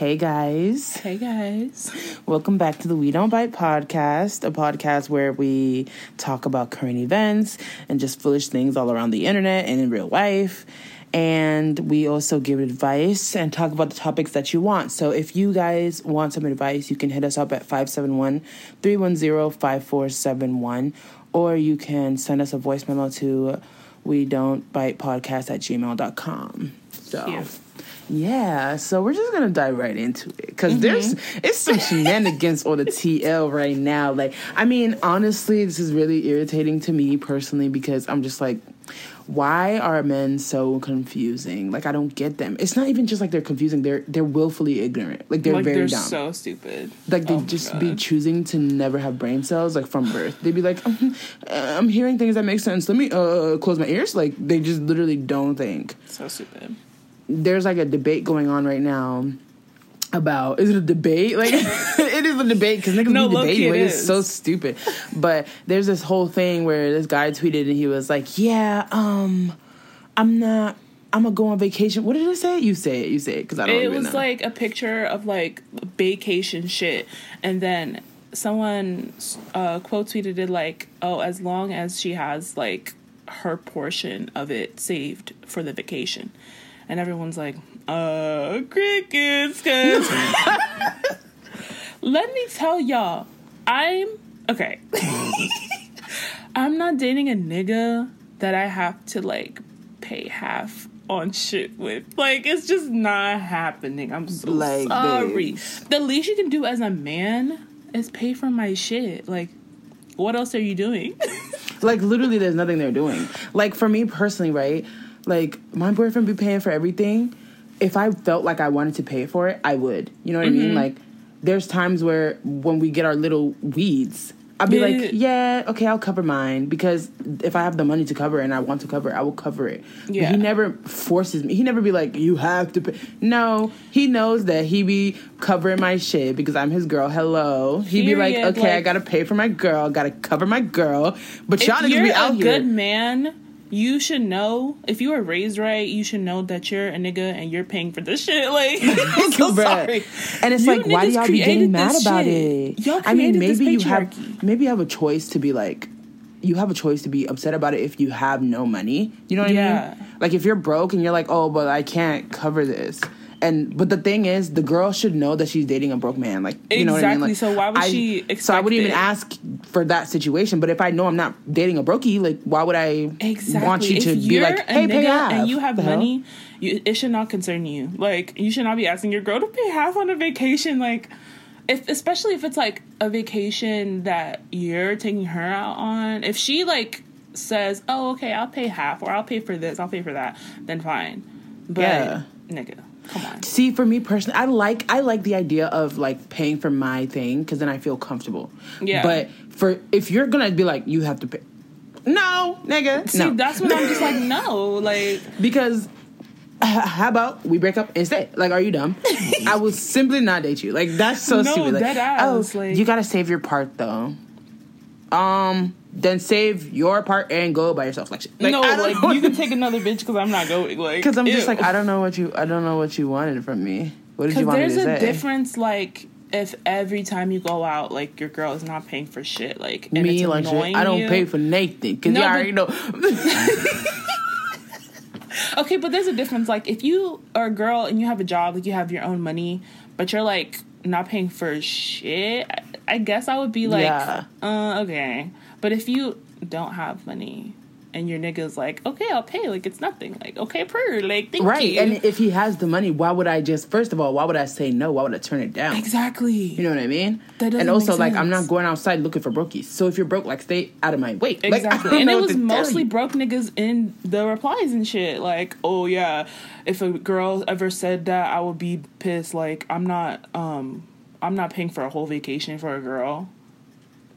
Hey guys. Hey guys. Welcome back to the We Don't Bite podcast, a podcast where we talk about current events and just foolish things all around the internet and in real life. And we also give advice and talk about the topics that you want. So if you guys want some advice, you can hit us up at 571 310 5471 or you can send us a voice memo to we don't bite podcast at gmail.com. So. Yeah. Yeah, so we're just gonna dive right into it because there's it's some shenanigans on the TL right now. Like, I mean, honestly, this is really irritating to me personally because I'm just like, why are men so confusing? Like, I don't get them. It's not even just like they're confusing; they're they're willfully ignorant. Like they're like very they're dumb. so stupid. like they Oh just be choosing to never have brain cells like from birth. They'd be like, "Mhm, uh, I'm hearing things that make sense. Let me uh, close my ears. Like they just literally don't think so stupid. There's like a debate going on right now about is it a debate? Like it is a debate because niggas No, be debating. it Like, it's so stupid. But there's this whole thing where this guy tweeted and he was like, "Yeah, um, I'm not. I'm gonna go on vacation. What did it say? You say it. You say it because I don't know. It was know. like a picture of like vacation shit, and then someone uh, quote tweeted it like, "Oh, as long as she has like her portion of it saved for the vacation," and everyone's like, "Uh, crickets," because let me tell y'all, I'm okay. I'm not dating a nigga that I have to like pay half on shit with. Like it's just not happening. I'm so Like, sorry. babes. The least you can do as a man is pay for my shit. Like what else are you doing? like literally there's nothing they're doing like for me personally right like my boyfriend be paying for everything. If i felt like i wanted to pay for it i would. You know what i Mm-hmm. mean like there's times where when we get our little weeds i'll be Yeah. like yeah. Okay i'll cover mine. Because if i have the money to cover and i want to cover it i will cover it. But Yeah. he never forces me. He never be like you have to pay. No. He knows that he be covering my shit because i'm his girl. Hello. He be like okay i gotta pay for my girl. Gotta cover my girl. But y'all niggas you're be a here good man, you should know. If you were raised right, you should know that you're a nigga and you're paying for this shit. Like, I'm so sorry. And it's You like, why do y'all be getting mad about shit. it? Y'all I mean, maybe you have maybe you have a choice to be like, you have a choice to be upset about it if you have no money. You know what I mean? Like if you're broke and you're like, oh, but I can't cover this. And but the thing is, the girl should know that she's dating a broke man. Like you know what I mean? Exactly. Like, So why would I- she So I wouldn't even ask for that situation. But if I know I'm not dating a brokey, like why would I Exactly. want you to if be like, hey, pay half? and you have money, you, it should not concern you. Like you should not be asking your girl to pay half on a vacation. Like, if especially if it's like a vacation that you're taking her out on. If she like says, "Oh, okay, I'll pay half," or "I'll pay for this," "I'll pay for that," then fine. But Yeah. nigga, come on. See, for me personally, I like I like the idea of like paying for my thing because then I feel comfortable. Yeah. But for if you're gonna be like you have to pay, no, nigga, See, no, that's when I'm just like, no, like. because how about we break up stay? Like, are you dumb? I will simply not date you. Like that's so No, stupid. Like, dead ass, oh, like- you gotta save your part though. Um, then save your part and go by yourself. Like, like no, I don't like know. you can take another bitch because I'm not going. Like, Because I'm just like I don't know what you I don't know what you wanted from me. What did you Because want me there's a say? difference, like if every time you go out, like your girl is not paying for shit, like and me it's like shit. annoying I don't you. pay for Nathan because No, you but- already know. Okay, but there's a difference. Like if you are a girl and you have a job, like you have your own money, but you're like not paying for shit. I, I guess I would be like, Yeah. uh, okay. But if you don't have money and your nigga's like, okay, I'll pay. Like it's nothing. Like okay, per. Like thank right, you. and if he has the money, why would I just first of all, why would I say no? Why would I turn it down? exactly. You know what I mean? That doesn't and also, like, I'm not going outside looking for brokies. So if you're broke, like, stay out of my way. Exactly. don't and it was mostly broke niggas in the replies and shit. Like, oh yeah, if a girl ever said that, I would be pissed. Like, I'm not um I'm not paying for a whole vacation for a girl.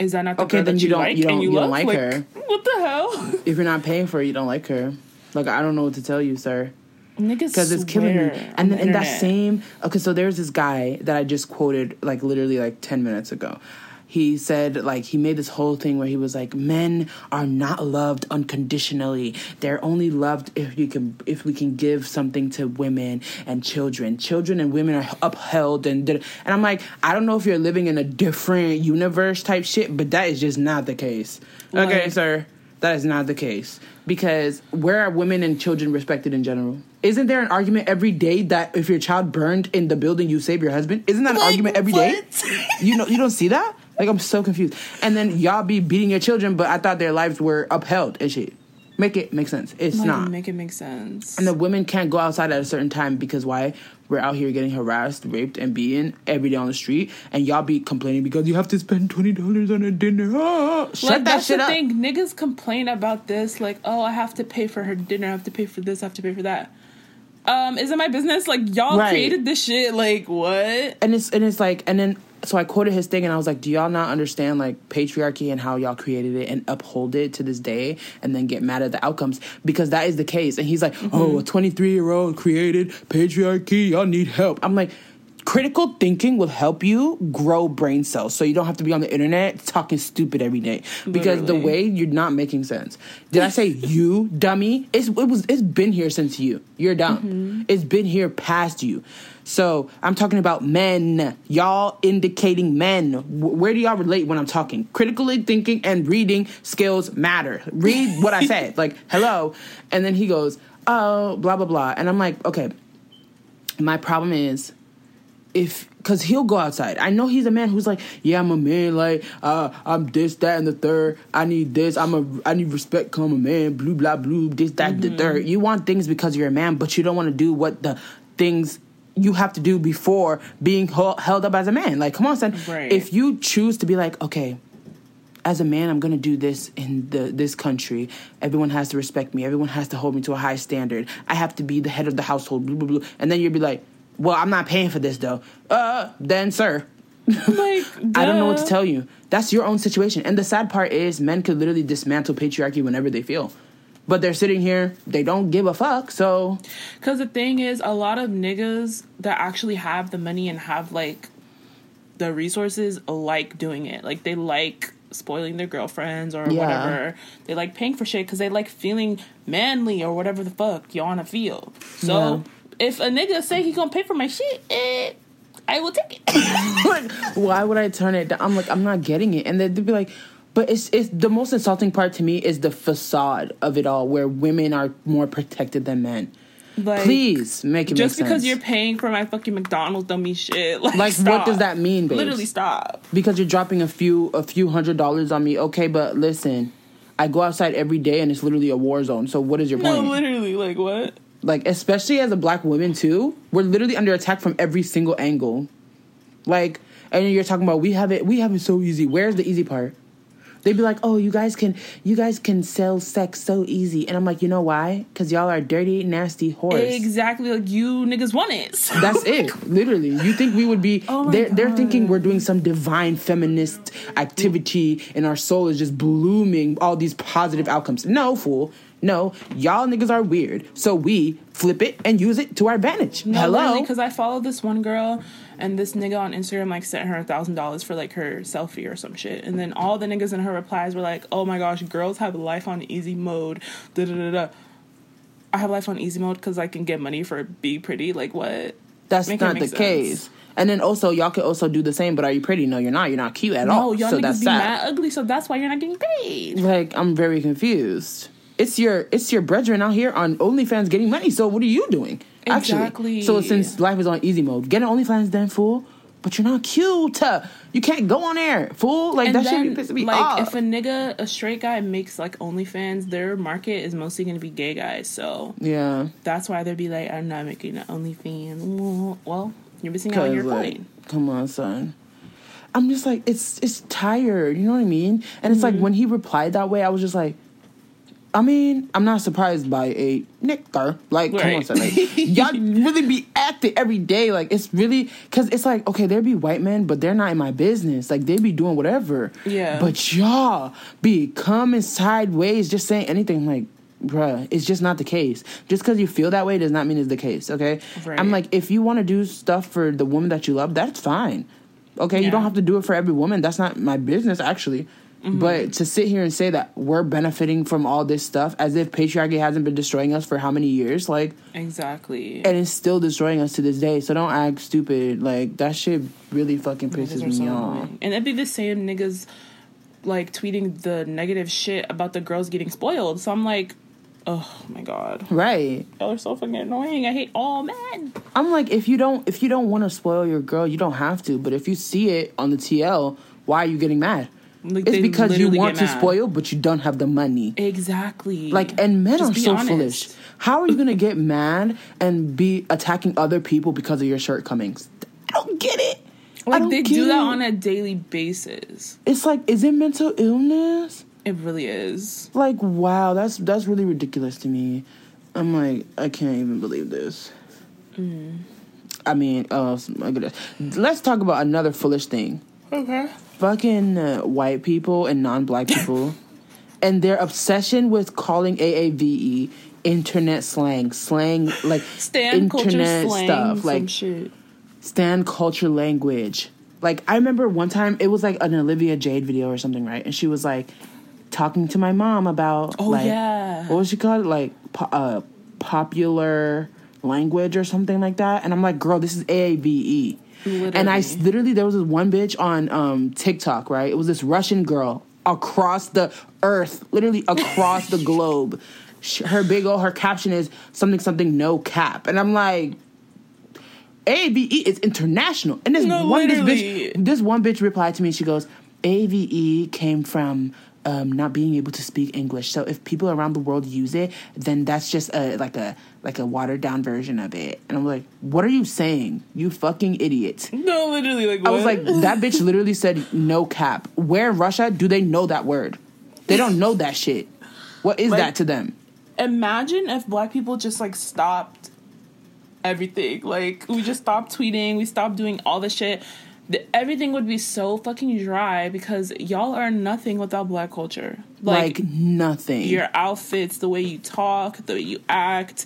Is that not the oh, Okay, girl then that you don't- like you don't- you, you don't like her. What the hell? If you're not paying for it, you don't like her. Like, I don't know what to tell you, sir. Niggas because it's killing me. And then the in that same okay, so there's this guy that I just quoted like literally like ten minutes ago. He said like he made this whole thing where he was like men are not loved unconditionally. They're only loved if you can if we can give something to women and children. Children and women are upheld and and i'm like i don't know if you're living in a different universe type shit but that is just not the case. Okay sir. That is not the case. Because where are women and children respected in general? Isn't there an argument every day that if your child burned in the building you save your husband? Isn't that an argument every day? what? you know you don't see that like i'm so confused and then y'all be beating your children but i thought their lives were upheld and shit make it make sense it's Like, not make it make sense. and the women can't go outside at a certain time because why we're out here getting harassed raped and beaten every day on the street and y'all be complaining because you have to spend $20 on a dinner Ah, shut like that that's shit the up thing. Niggas complain about this, like, oh, I have to pay for her dinner, I have to pay for this, I have to pay for that. Um, is it my business? Like y'all Right. created this shit. Like what? and it's and it's like and then so I quoted his thing and I was like, do y'all not understand like patriarchy and how y'all created it and uphold it to this day and then get mad at the outcomes because that is the case. And he's like, mm-hmm. oh, a 23 year old created patriarchy, y'all need help. I'm like. Critical thinking will help you grow brain cells, so you don't have to be on the internet talking stupid every day. Because the way you're not making sense. Did I say you, dummy? It's it was it's been here since you. You're dumb. Mm-hmm. It's been here past you. So I'm talking about men. Y'all indicating men. Wh- Where do y'all relate when I'm talking? Critically thinking and reading skills matter. Read what I said. Like hello, and then he goes, oh, blah blah blah, and I'm like, okay. My problem is if because he'll go outside. I know he's a man who's like, yeah, I'm a man. Like, uh, I'm this, that, and the third. I need this. I'm a. I need respect. Cause I'm a man. Blue, blah, blue. This, that, the third. You want things because you're a man, but you don't want to do what the things you have to do before being ho- held up as a man. Like, come on, son. Right. If you choose to be like, okay, as a man, I'm gonna do this in the this country. Everyone has to respect me. Everyone has to hold me to a high standard. I have to be the head of the household. Blah, blah, blah. And then you'd be like, "Well, I'm not paying for this though." Uh, then, sir, Like I don't know what to tell you. That's your own situation. And the sad part is, men could literally dismantle patriarchy whenever they feel. But they're sitting here. They don't give a fuck. So Because the thing is, a lot of niggas that actually have the money and have like the resources like doing it. Like they like spoiling their girlfriends or Yeah. whatever. They like paying for shit because they like feeling manly or whatever the fuck you wanna feel. So if a nigga say he gonna pay for my shit, eh, I will take it. like, why would I turn it down? I'm like, I'm not getting it. And they'd be like, but it's it's the most insulting part to me is the facade of it all, where women are more protected than men. like, Please make it just make because you're paying for my fucking McDonald's dummy shit. Like, Like, what does that mean, babes? Literally stop. because you're dropping a few a few hundred dollars on me. Okay, but listen, I go outside every day and it's literally a war zone. So what is your point? No, literally, like what? like especially as a black woman too, we're literally under attack from every single angle. Like, and you're talking about we have it, we have it so easy. Where's the easy part? They'd be like, "Oh, you guys can, you guys can sell sex so easy," and I'm like, "You know why? Because y'all are dirty, nasty whores." Exactly, like you niggas want it. So- That's it. Literally, you think we would be? Oh they're they're thinking we're doing some divine feminist activity, and our soul is just blooming all these positive outcomes. No, fool. No, y'all niggas are weird. So we flip it and use it to our advantage. Hello. because I follow this one girl, and this nigga on Instagram like sent her a thousand dollars for like her selfie or some shit, and then all the niggas in her replies were like, "Oh my gosh, girls have life on easy mode." Da da da da. I have life on easy mode because I can get money for be pretty. Like what? That's Make not the sense. case. And then also, y'all could also do the same. But are you pretty? No, you're not. You're not cute at all. No, y'all so niggas that's be sad. mad ugly, so that's why you're not getting paid. Like I'm very confused. It's your it's your brethren out here on OnlyFans getting money. So what are you doing? Actually, Exactly. so since life is on easy mode, get an OnlyFans then, fool. But you're not cute. You can't go on air, fool. Like And that then, shit pisses me like, off. if a nigga, a straight guy makes like OnlyFans, their market is mostly gonna be gay guys. So yeah, that's why they'd be like, I'm not making an OnlyFans. Well, you're missing out on your like, point. come on, son. I'm just like it's it's tired. You know what I mean? And it's Mm-hmm. like when he replied that way, I was just like. I mean, I'm not surprised by a nicker. Like, come on, son. Like, y'all really be acting every day. Like, it's really because it's like, okay, there be white men, but they're not in my business. Like, they be doing whatever. Yeah. But y'all be coming sideways, just saying anything. Like, bruh, it's just not the case. Just because you feel that way does not mean it's the case. Okay. Right. I'm like, if you want to do stuff for the woman that you love, that's fine. Okay, you don't have to do it for every woman. That's not my business, actually. Mm-hmm. But to sit here and say that we're benefiting from all this stuff as if patriarchy hasn't been destroying us for how many years, like, Exactly. and it's still destroying us to this day. So don't act stupid. Like that shit really fucking pisses me off. And it'd be the same niggas like tweeting the negative shit about the girls getting spoiled. So I'm like, oh my god. Right. Y'all are so fucking annoying. I hate all men. I'm like, if you don't, if you don't want to spoil your girl, you don't have to. But if you see it on the TL, why are you getting mad? Like, It's because you want to spoil, but you don't have the money. Exactly. Like, and men Just are so honest. foolish. How are you gonna get mad and be attacking other people because of your shortcomings? I don't get it. Like they do that it. on a daily basis. It's like, is it mental illness? It really is. Like, wow, that's that's really ridiculous to me. I'm like, I can't even believe this. Mm. I mean, oh my goodness. Let's talk about another foolish thing. Okay. Fucking uh, white people and non-black people, and their obsession with calling AAVE internet slang, slang like Stand culture internet slang, stuff, some like shit. stand culture language. Like I remember one time it was like an Olivia Jade video or something, right? And she was like talking to my mom about Oh, like yeah. what was she called? Like po- uh, popular language or something like that. And I'm like, girl, this is AAVE. And I Literally. literally there was this one bitch on um, TikTok, right? It was this Russian girl across the earth, literally across the globe. Her big old her caption is something something no cap, and I'm like, AVE is international. And this No, one this bitch this one bitch replied to me. She goes, AVE came from um, not being able to speak English. So if people around the world use it, then that's just a like a like a watered down version of it. And I'm like, what are you saying? You fucking idiot. No, literally, like I was like, that bitch literally said no cap. Where in Russia do they know that word? They don't know that shit. What is Like- that to them? imagine if black people just like stopped everything. Like we just stopped tweeting, we stopped doing all the shit. The, everything would be so fucking dry because y'all are nothing without black culture. Like, Like, nothing. your outfits, the way you talk, the way you act,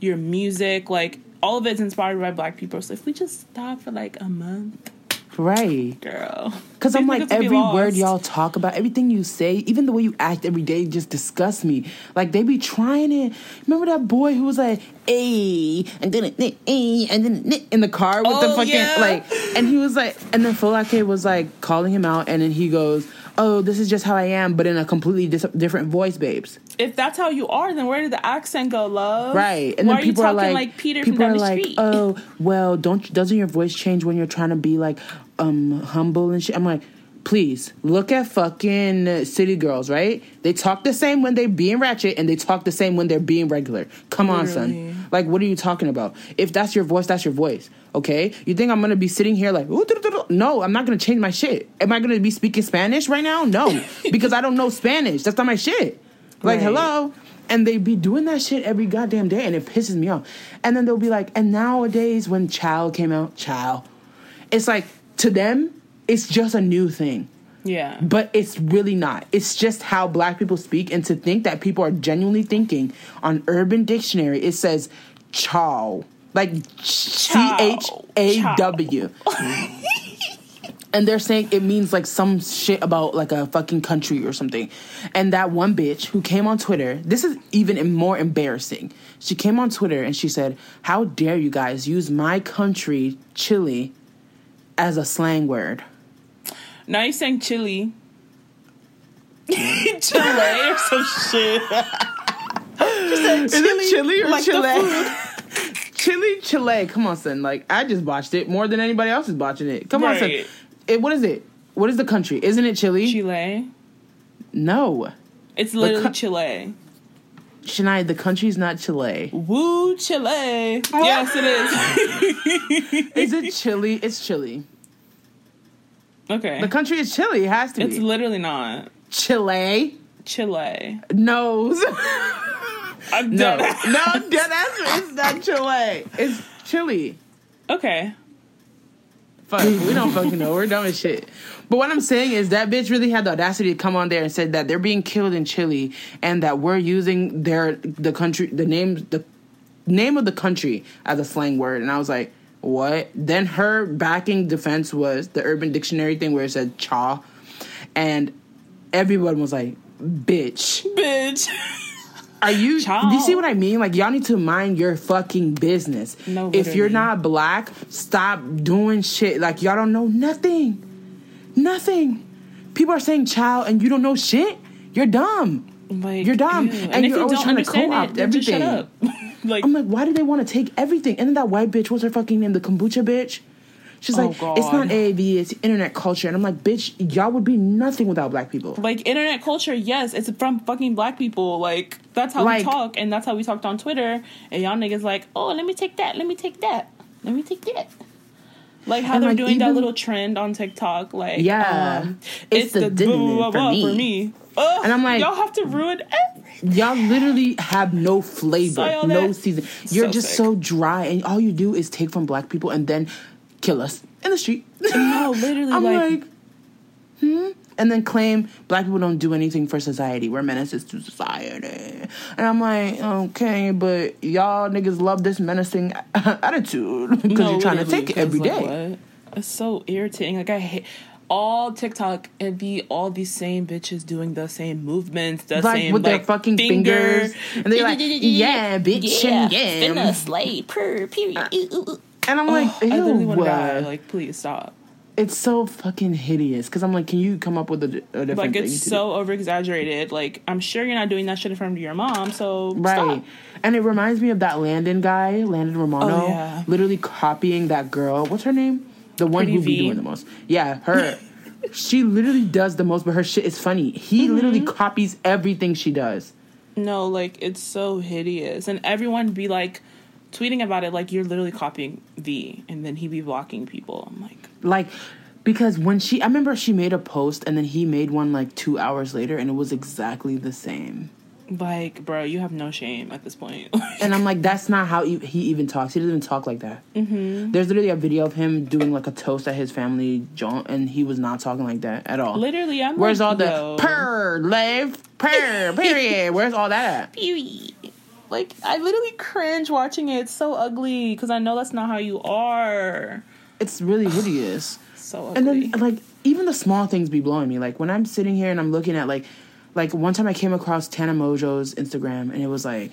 your music, like all of it's inspired by black people. So if we just stop for like a month, right. girl. Because I'm like, every word y'all talk about, everything you say, even the way you act every day just disgusts me. Like, they be trying it. Remember that boy who was like, A, and then it, and then it, in the car with the Oh, fucking, yeah. like, and he was like, and then Folake was like calling him out, and then he goes, Oh, this is just how I am, but in a completely dis- different voice, babes. If that's how you are, then where did the accent go, love? Right, and Why then people are are like, like, Peter people from down are the like, street? oh, well, don't doesn't your voice change when you're trying to be like um humble and shit? I'm like, please look at fucking city girls, right? They talk the same when they're being ratchet, and they talk the same when they're being regular. Come on, Literally. son. Like, what are you talking about? If that's your voice, that's your voice. Okay, you think I'm gonna be sitting here like, no, I'm not gonna change my shit. Am I gonna be speaking Spanish right now? No, because I don't know Spanish. That's not my shit. Like, Right. hello. And they be doing that shit every goddamn day, and it pisses me off. And then they'll be like, and nowadays when Child came out, Child, it's like to them, it's just a new thing. yeah. But it's really not. It's just how black people speak, and to think that people are genuinely thinking on Urban Dictionary, it says chow. Like C H A W. And they're saying it means like some shit about like a fucking country or something. And that one bitch who came on Twitter, this is even more embarrassing. She came on Twitter and she said, How dare you guys use my country, Chile, as a slang word? Now you're saying chili. Chile or some shit. Is it Chile or like Chile? Chile, Chile. Come on, son. Like I just botched it more than anybody else is botching it. Come on, son. It, what is it? What is the country? Isn't it Chile? Chile. No, It's literally co- Chile. Shania. The country's not Chile. Woo, Chile. Yes, it is. Is it Chile? It's Chile. okay. The country is Chile. It has to it's be It's literally not Chile. Chile. No, I'm no, dead. no. Dead answer. It's not Chile. It's Chile. Okay. Fuck, we don't fucking know. We're dumb as shit. But what I'm saying is that bitch really had the audacity to come on there and said that they're being killed in Chile and that we're using their the country the name the name of the country as a slang word. And I was like, what? Then her backing defense was the Urban Dictionary thing where it said cha, and everyone was like, "Bitch, Bitch. are you? Cha. Do you see what I mean? Like y'all need to mind your fucking business. No, if you're not black, stop doing shit. Like y'all don't know nothing, nothing. People are saying child and you don't know shit. You're dumb. Like You're dumb. ew. And if you're you always trying to co-opt it, then just shut everything. up. like I'm like, why do they want to take everything? And then that white bitch, what's her fucking name? The kombucha bitch. She's Oh, like, God. it's not AAV, it's internet culture. And I'm like, bitch, y'all would be nothing without black people. like internet culture, yes, it's from fucking black people. Like that's how Like- we talk, and that's how we talked on Twitter. And y'all niggas like, oh, let me take that, let me take that, let me take that. Like how they're like, doing that little trend on TikTok, like Yeah. um, It's the dividend for me. for me. Ugh, And I'm like- y'all have to ruin everything. Y'all literally have no flavor, no season. You're So just sick. so dry, and all you do is take from black people and then kill us in the street. No, literally, I'm like, like, hmm? And then claim black people don't do anything for society. We're menaces to society. And I'm like, okay, but y'all niggas love this menacing attitude because no, you're trying to take it every 'cause, day. what? It's so irritating. Like I hate all TikTok. It be all these same bitches doing the same movements, the Like same with their fucking finger. fingers. And they're like, yeah, bitch, and yeah. finna slay per period. Ooh, ooh, ooh. And I'm like, I literally want to die. Like, please stop. it's so fucking hideous. Because I'm like, can you come up with a, a different Like thing? it's so over exaggerated. Like I'm sure you're not doing that shit in front of your mom. So Right. stop. And it reminds me of that Landon guy, Landon Romano, Oh, yeah. literally copying that girl. What's her name? The one Pretty who be doing the most. Yeah, her. she literally does the most, but her shit is funny. He Mm-hmm. literally copies everything she does. No, like it's so hideous, and everyone be like tweeting about it like you're literally copying V, and then he be blocking people. I'm like. Like, because when she, I remember she made a post and then he made one like two hours later and it was exactly the same. Like, bro, you have no shame at this point. And I'm like, that's not how he, he even talks. He doesn't even talk like that. Mm-hmm. There's literally a video of him doing like a toast at his family joint, and he was not talking like that at all. Literally, I'm like, Where's like, all the yo, purr, live, purr, period? Where's all that at? period. Like, I literally cringe watching it. It's so ugly because I know that's not how you are. It's really hideous. So ugly. And then like even the small things be blowing me. Like when I'm sitting here and I'm looking at like like one time I came across Tana Mongeau's Instagram and it was like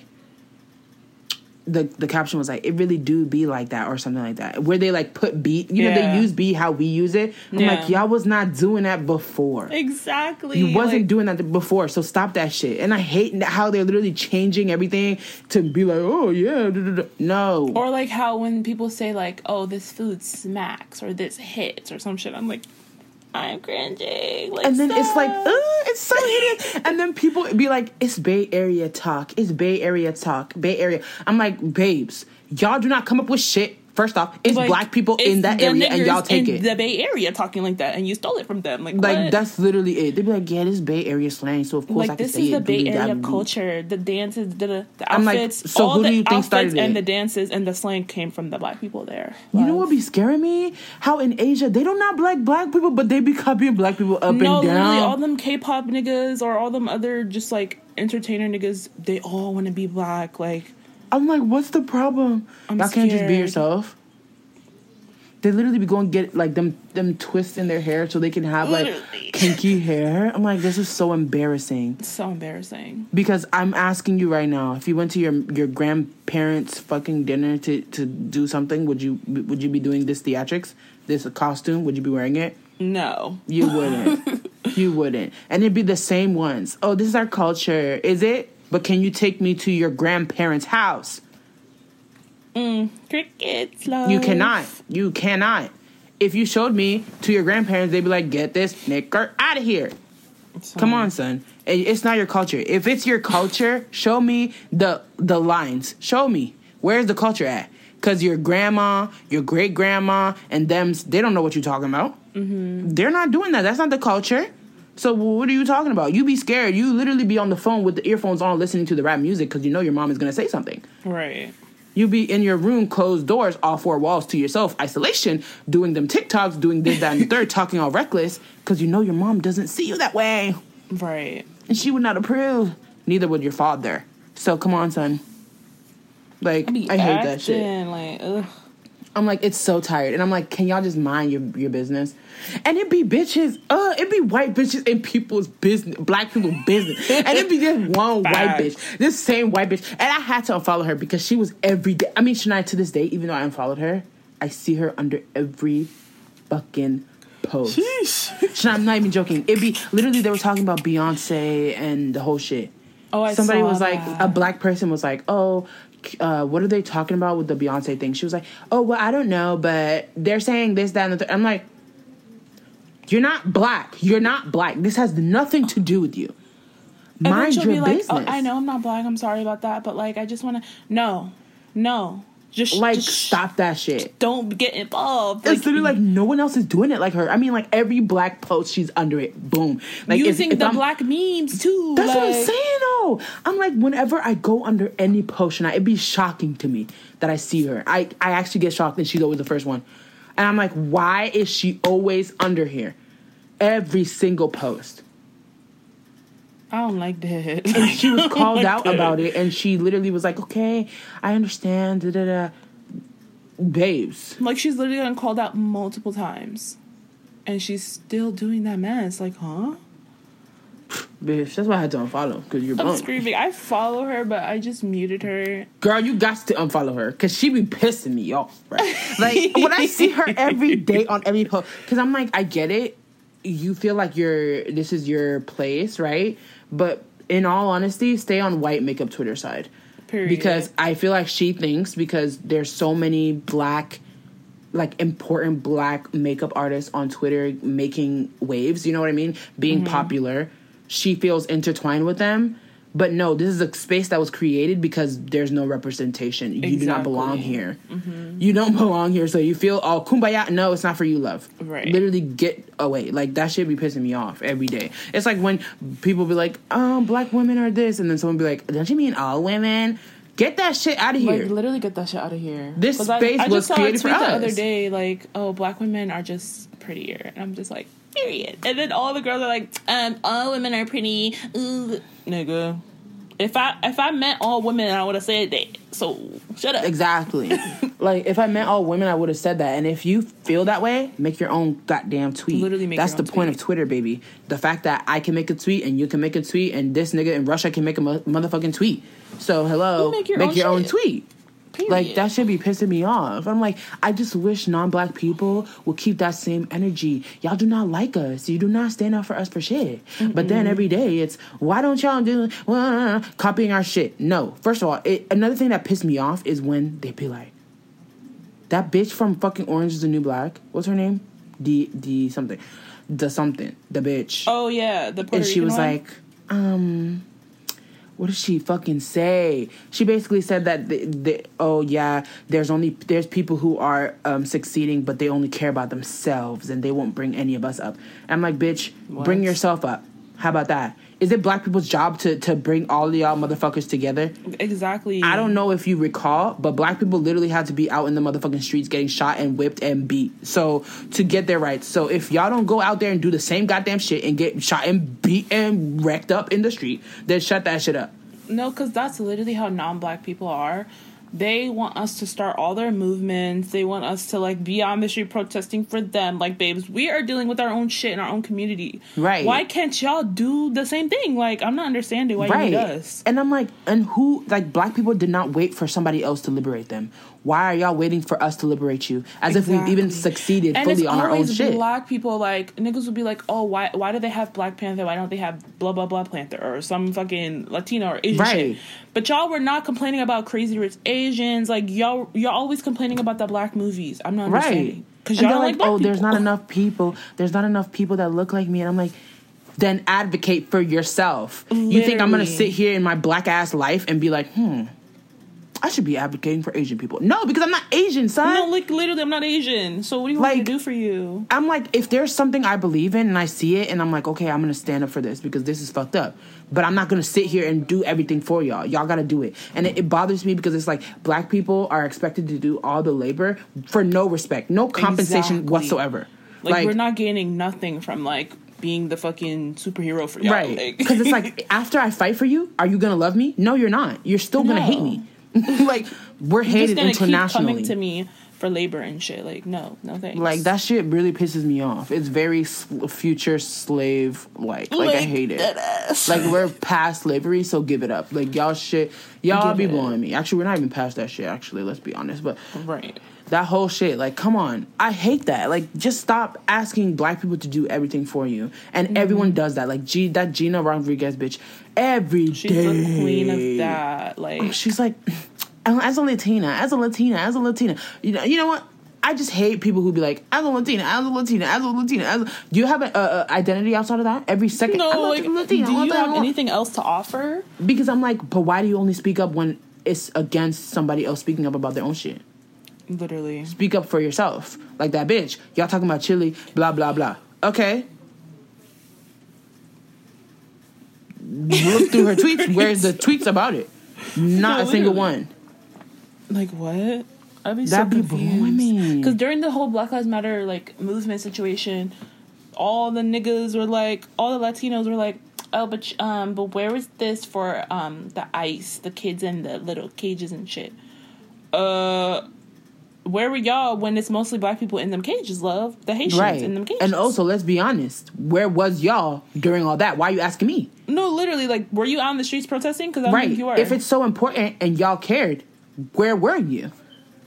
the the caption was like it really do be like that or something like that. Where they like put beat you know they use be how we use it. I'm Yeah. like y'all was not doing that before. Exactly. you wasn't like, doing that before so stop that shit. And i hate how they're literally changing everything to be like oh yeah no. Or like how when people say like, "Oh, this food smacks" or "This hits" or some shit, I'm like, I'm cringing. Like, and then it's like, stop. Ugh, it's so hideous. and then people be like, it's Bay Area talk. It's Bay Area talk. Bay Area. I'm like, babes, y'all do not come up with shit. First off, it's Like, black people it's in that area, and y'all take in it. The Bay Area talking like that, and you stole it from them. Like, like what? that's literally it. They be like, yeah, this Bay Area slang, so of course I like can this is the Bay Area culture. The dances, the, the I'm like, outfits, so all who the do you think outfits started and it? the dances and the slang came from the black people there. You know what be scaring me? How in Asia they don't not black black people, but they be copying black people up. No, and literally, all them K-pop niggas or all them other just like entertainer niggas, they all want to be black. Like, I'm like, what's the problem? I'm Y'all can't just be yourself. They literally be going get like them them twists in their hair so they can have like Literally. kinky hair. I'm like, this is so embarrassing. it's so embarrassing. Because I'm asking you right now, if you went to your your grandparents' fucking dinner to to do something, would you would you be doing this theatrics, this costume? Would you be wearing it? No, You wouldn't. you wouldn't. And it'd be the same ones. Oh, this is our culture. Is it? But can you take me to your grandparents' house? Mm, crickets. Love. You cannot. You cannot. If you showed me to your grandparents, they'd be like, "Get this nigger out of here." Come on, son. It's not your culture. If it's your culture, show me the the lines. Show me where's the culture at. Cause your grandma, your great grandma, and them, they don't know what you're talking about. Mm-hmm. They're not doing that. That's not the culture. So what are you talking about? You be scared. You literally be on the phone with the earphones on, listening to the rap music because you know your mom is gonna say something. Right. You be in your room, closed doors, all four walls to yourself, isolation, doing them TikToks, doing this, that, and the third, talking all reckless, because you know your mom doesn't see you that way. Right. And she would not approve. Neither would your father. So come on, son. Like, I hate that shit. acting Like, ugh. I'm like, it's so tired. And I'm like, can y'all just mind your, your business? And it be bitches, uh, it be white bitches in people's business, black people's business. And it be just one white bitch, this same white bitch. And I had to unfollow her because she was every day. I mean, Shania, to this day, even though I unfollowed her, I see her under every fucking post. Shania, I'm not even joking. It be literally they were talking about Beyonce and the whole shit. Oh, I Somebody was like, a black person was like, oh, uh, what are they talking about with the Beyonce thing? She was like, oh, well, I don't know, but they're saying this, that, and the third. I'm like, you're not black. You're not black. This has nothing to do with you. Mind your be like, business. oh, I know I'm not black. I'm sorry about that, but like, I just want to. No, no, just Like, just stop that shit. Don't get involved. It's literally like no one else is doing it like her. I mean, like every black post, she's under it. Boom. Like if- using if the I'm- black memes too. That's what I'm saying though. I'm like, whenever I go under any post, and I, it'd be shocking to me that I see her. I, I actually get shocked, and she's always the first one. And I'm like, why is she always under here? Every single post. I don't like that. And she was called Like out that. about it, and she literally was like, okay, I understand. Da, da, da. Babes. Like she's literally gotten called out multiple times, and she's still doing that mess. Like, huh? Bitch, that's why I had to unfollow, because you're I'm screaming. I follow her, but I just muted her. Girl, you got to unfollow her because she be pissing me off, right? Like when I see her every day on every post, because I'm like, I get it. You feel like you're this is your place, right? But in all honesty, stay on white makeup Twitter side Period. because I feel like she thinks because there's so many black, like important black makeup artists on Twitter making waves. You know what I mean? Being mm-hmm. popular, she feels intertwined with them. But no, this is a space that was created because there's no representation. You do not belong here. You don't belong here. So you feel oh kumbaya. No, it's not for you, love. Right. Literally get away. Like that should be pissing me off every day. It's like when people be like, um, black women are this, and then someone be like, don't you mean all women? Get that shit out of here. Like literally get that shit out of here. This I, space I was just saw created a for tweet the us. other day, like, oh, black women are just prettier, and I'm just like, period. And then all the girls are like, um, all women are pretty, Ooh. Nigga. If I if I meant all women, I would have said that. So shut up. Exactly. like if I meant all women, I would have said that. And if you feel that way, make your own goddamn tweet. Literally make That's your the point tweet. of Twitter, baby. The fact that I can make a tweet and you can make a tweet and this nigga in Russia can make a mo- motherfucking tweet. So hello, You make your own own tweet. Period. Like that should be pissing me off. I'm like, I just wish non-black people would keep that same energy. Y'all do not like us. You do not stand up for us for shit. But then every day it's why don't y'all do uh, copying our shit? No. First of all, it, another thing that pissed me off is when they be like, that bitch from fucking Orange is the New Black. What's her name? D D something, the something, the bitch Oh yeah, the Puerto and she Rican was one? like, um, what did she fucking say? She basically said that the, the oh yeah, there's only there's people who are um, succeeding, but they only care about themselves and they won't bring any of us up. I'm like, bitch, bring yourself up. How about that? Is it black people's job to to bring all of y'all motherfuckers together? exactly. I don't know if you recall, but black people literally had to be out in the motherfucking streets getting shot and whipped and beat. So to get their rights. So if y'all don't go out there and do the same goddamn shit and get shot and beat and wrecked up in the street, then shut that shit up. No, because that's literally how non-black people are. They want us to start all their movements. They want us to like be on the street protesting for them. Like, babes, we are dealing with our own shit in our own community. Right. Why can't y'all do the same thing? Like, I'm not understanding why you right. need us. And I'm like, and who like black people did not wait for somebody else to liberate them. Why are y'all waiting for us to liberate you? As if we've even succeeded And fully on our own always shit. black people. Like niggas would be like, "Oh, why? Why do they have Black Panther? Why don't they have blah blah blah Panther or some fucking Latino or Asian Right. shit?" But y'all were not complaining about Crazy Rich Asians. Like y'all, y'all always complaining about the black movies. I'm not Right. because y'all like, black oh, there's not enough people. There's not enough people that look like me. And I'm like, then advocate for yourself. You think I'm gonna sit here in my black ass life and be like, hmm, I should be advocating for Asian people. No, because I'm not Asian, son. No, like literally, I'm not Asian. So what do you want me to do for you? I'm like, if there's something I believe in and I see it and I'm like, okay, I'm gonna stand up for this because this is fucked up. But I'm not gonna sit here and do everything for y'all. Y'all gotta do it. And it, it bothers me because it's like black people are expected to do all the labor for no respect, no compensation Exactly. whatsoever. Like, we're not gaining nothing from like being the fucking superhero for y'all. Right. Like- Because it's like, after I fight for you, are you going to love me? No, you're not. You're still going to hate me. like, we're You're hated just gonna keep internationally. coming to me for labor and shit. Like, no, no thanks. Like that shit really pisses me off. It's very sl- future slave like. Like, I hate it. Like we're past slavery, so give it up. Like y'all shit, y'all Give be it. blowing me. Actually, we're not even past that shit. Actually, let's be honest. But right. That whole shit, like, come on, I hate that. Like, just stop asking black people to do everything for you, and Mm-hmm. everyone does that. Like, G, that Gina Rodriguez bitch, every day. She's the queen of that. Like, She's like, as a Latina, as a Latina, as a Latina. You know, you know what? I just hate people who be like, as a Latina, as a Latina, as a Latina. As a, do you have an uh, identity outside of that? Every second, no, like, Latina, do you have anything else to offer? Because I'm like, but why do you only speak up when it's against somebody else speaking up about their own shit? Literally. Speak up for yourself, like that bitch. Y'all talking about chili, blah blah blah. Okay. Look through her tweets. Where's the tweets about it? Not No, a single literally. one. Like what? I'd be That'd so be blowing me. confused. Because during the whole Black Lives Matter like movement situation, all the niggas were like, all the Latinos were like, oh, but um, but where was this for um the ice, the kids in the little cages and shit? Uh, where were y'all when it's mostly black people in them cages? Love the Haitians Right. in them cages. And also, let's be honest. Where was y'all during all that? Why are you asking me? no, literally, like, were you out in the streets protesting? Because I don't right. think you were. If it's so important and y'all cared, where were you?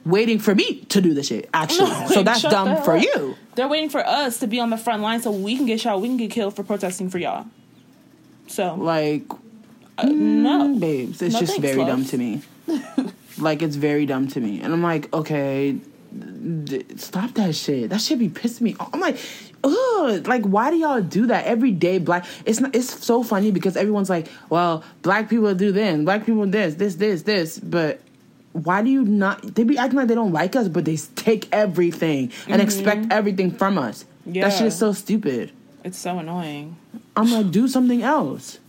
Waiting for me to do the shit, actually. No, so that's dumb hell for you. They're waiting for us to be on the front line so we can get shot, we can get killed for protesting for y'all. So Like, uh, no, Mm, babes, it's No just thanks, very love. dumb to me. like, it's very dumb to me. And I'm like, okay, d- stop that shit. That shit be pissing me off. I'm like, ugh, like, why do y'all do that every day? Black, it's not, it's so funny because everyone's like, well, black people do this, black people this, this, this, this, but why do you not? They be acting like they don't like us, but they take everything and mm-hmm. expect everything from us. Yeah. That shit is so stupid. it's so annoying. I'm like, do something else.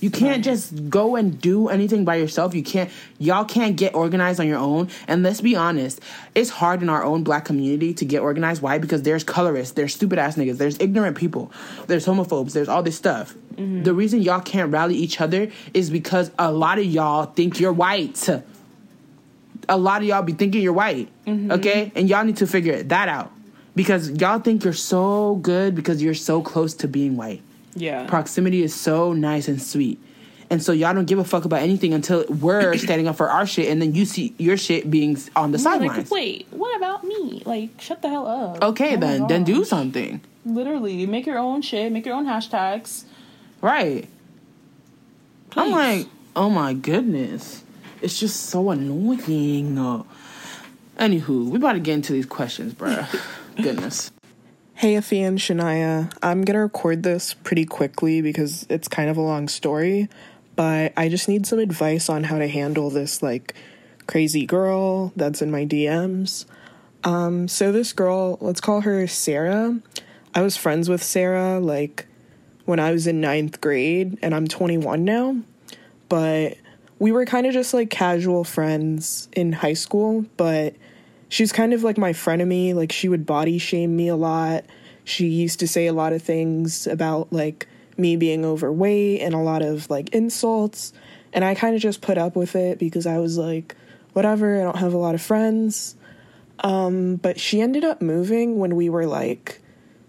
You can't just go and do anything by yourself. You can't, y'all can't get organized on your own. And let's be honest, it's hard in our own black community to get organized. Why? Because there's colorists, there's stupid ass niggas, there's ignorant people, there's homophobes, there's all this stuff. Mm-hmm. The reason y'all can't rally each other is because a lot of y'all think you're white. A lot of y'all be thinking you're white, mm-hmm. okay? And y'all need to figure that out. Because y'all think you're so good because you're so close to being white Yeah. proximity is so nice and sweet. And so y'all don't give a fuck about anything until we're standing up for our shit, and then you see your shit being on the sidelines. like, wait, what about me? Like, shut the hell up. okay, Oh then then do something. Literally, make your own shit, make your own hashtags. Right. I'm like, oh my goodness, it's just so annoying. Anywho, we about to get into these questions, bruh. goodness. Hey, Afi and Shania. I'm gonna record this pretty quickly because it's kind of a long story, but I just need some advice on how to handle this like crazy girl that's in my DMs. Um, so this girl, let's call her Sarah. I was friends with Sarah like when I was in ninth grade, and I'm 21 now, but we were kind of just like casual friends in high school, but she's kind of like my frenemy. Like she would body shame me a lot. She used to say a lot of things about like me being overweight and a lot of like insults. And I kind of just put up with it because I was like, whatever, I don't have a lot of friends. Um, but she ended up moving when we were like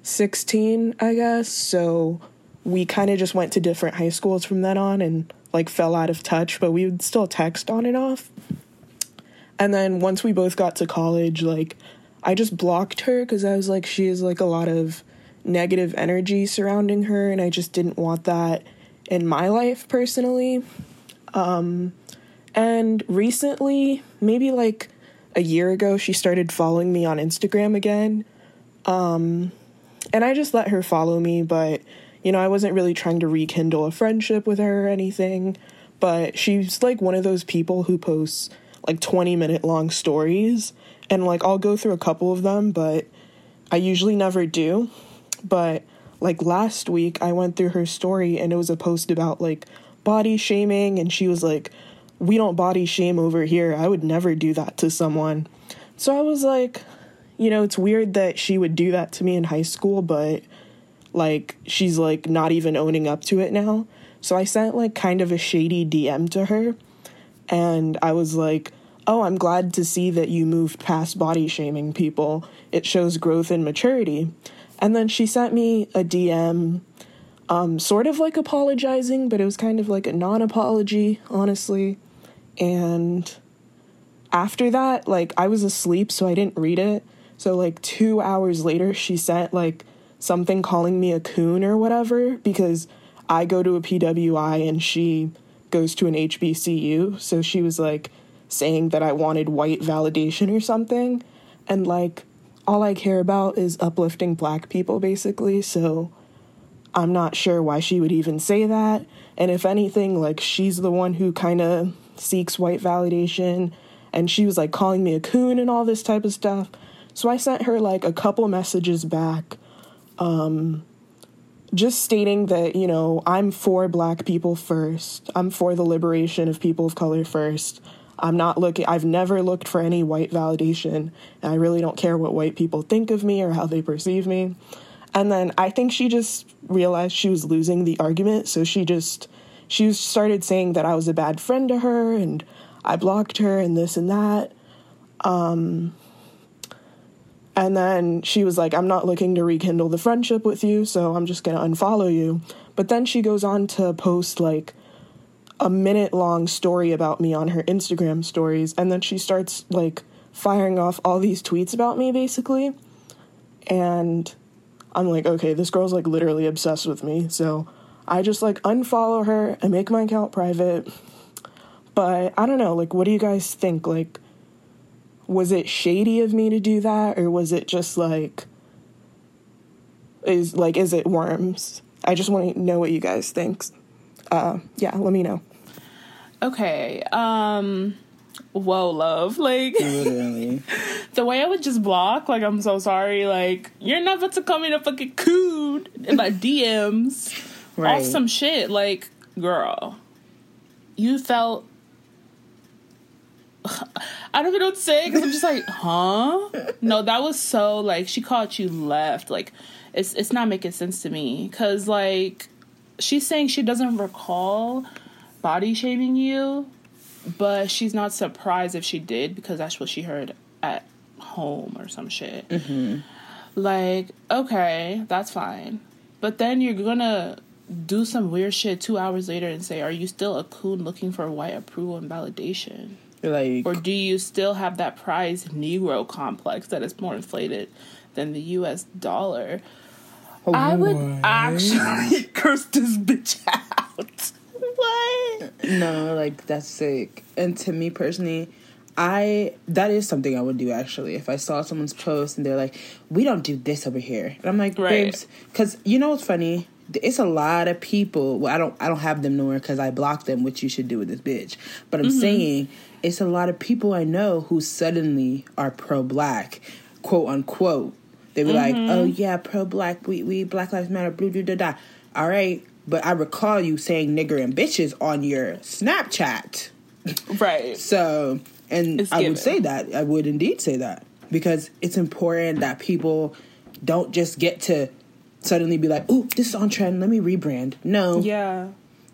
16, I guess. So we kind of just went to different high schools from then on and like fell out of touch, but we would still text on and off. And then once we both got to college, like I just blocked her because I was like, she has like a lot of negative energy surrounding her, and I just didn't want that in my life personally. Um, and recently, maybe like a year ago, she started following me on Instagram again. Um, and I just let her follow me, but you know, I wasn't really trying to rekindle a friendship with her or anything. But she's like one of those people who posts like 20 minute long stories, and like I'll go through a couple of them, but I usually never do. But like last week, I went through her story and it was a post about like body shaming, and she was like, We don't body shame over here. I would never do that to someone. So I was like, you know, it's weird that she would do that to me in high school, but like she's like not even owning up to it now. So I sent like kind of a shady DM to her and I was like, oh, I'm glad to see that you moved past body shaming people. It shows growth and maturity. And then she sent me a DM, um, sort of like apologizing, but it was kind of like a non apology, honestly. And after that, like, I was asleep, so I didn't read it. So, like, two hours later, she sent, like, something calling me a coon or whatever because I go to a PWI and she goes to an HBCU. So she was like saying that I wanted white validation or something. And like, all I care about is uplifting black people, basically. So I'm not sure why she would even say that. And if anything, like, she's the one who kind of seeks white validation. And she was like calling me a coon and all this type of stuff. So I sent her like a couple messages back um, just stating that, you know, I'm for black people first. I'm for the liberation of people of color first. I'm not looking, I've never looked for any white validation. And I really don't care what white people think of me or how they perceive me. And then I think she just realized she was losing the argument. So she just, she started saying that I was a bad friend to her and I blocked her and this and that. Um, and then she was like, I'm not looking to rekindle the friendship with you, so I'm just going to unfollow you. But then she goes on to post like a minute long story about me on her Instagram stories. And then she starts like firing off all these tweets about me, basically. And I'm like, okay, this girl's like literally obsessed with me. So I just like unfollow her and make my account private. But I don't know, like, what do you guys think? Like, was it shady of me to do that or was it just like is like is it worms i just want to know what you guys think uh yeah let me know okay um whoa love like Literally. the way i would just block like i'm so sorry like you're not about to call me a fucking coon in my dms Right. off some shit like girl you felt I don't even know what to say because I'm just like, huh? No, that was so like she caught you left. Like, it's it's not making sense to me because like she's saying she doesn't recall body shaming you, but she's not surprised if she did because that's what she heard at home or some shit. Mm-hmm. Like, okay, that's fine, but then you're gonna do some weird shit two hours later and say, "Are you still a coon looking for white approval and validation?" Like, Or do you still have that prized Negro complex that is more inflated than the US dollar? I would actually curse this bitch out. what? no, like that's sick. And to me personally, I that is something I would do actually. If I saw someone's post and they're like, "We don't do this over here," and I'm like, Right. "Babes," because you know what's funny? It's a lot of people. Well, I don't. I don't have them nowhere because I blocked them, which you should do with this bitch. But I'm mm-hmm. saying it's a lot of people I know who suddenly are pro-black, quote unquote. They be like, mm-hmm. "Oh yeah, pro-black. We we Black Lives Matter." Blue da da da. All right, but I recall you saying "nigger" and "bitches" on your Snapchat. Right. So, and It's I given. would say that. I would indeed say that because it's important that people don't just get to suddenly be like, "Ooh, this is on trend. Let me rebrand." No, Yeah.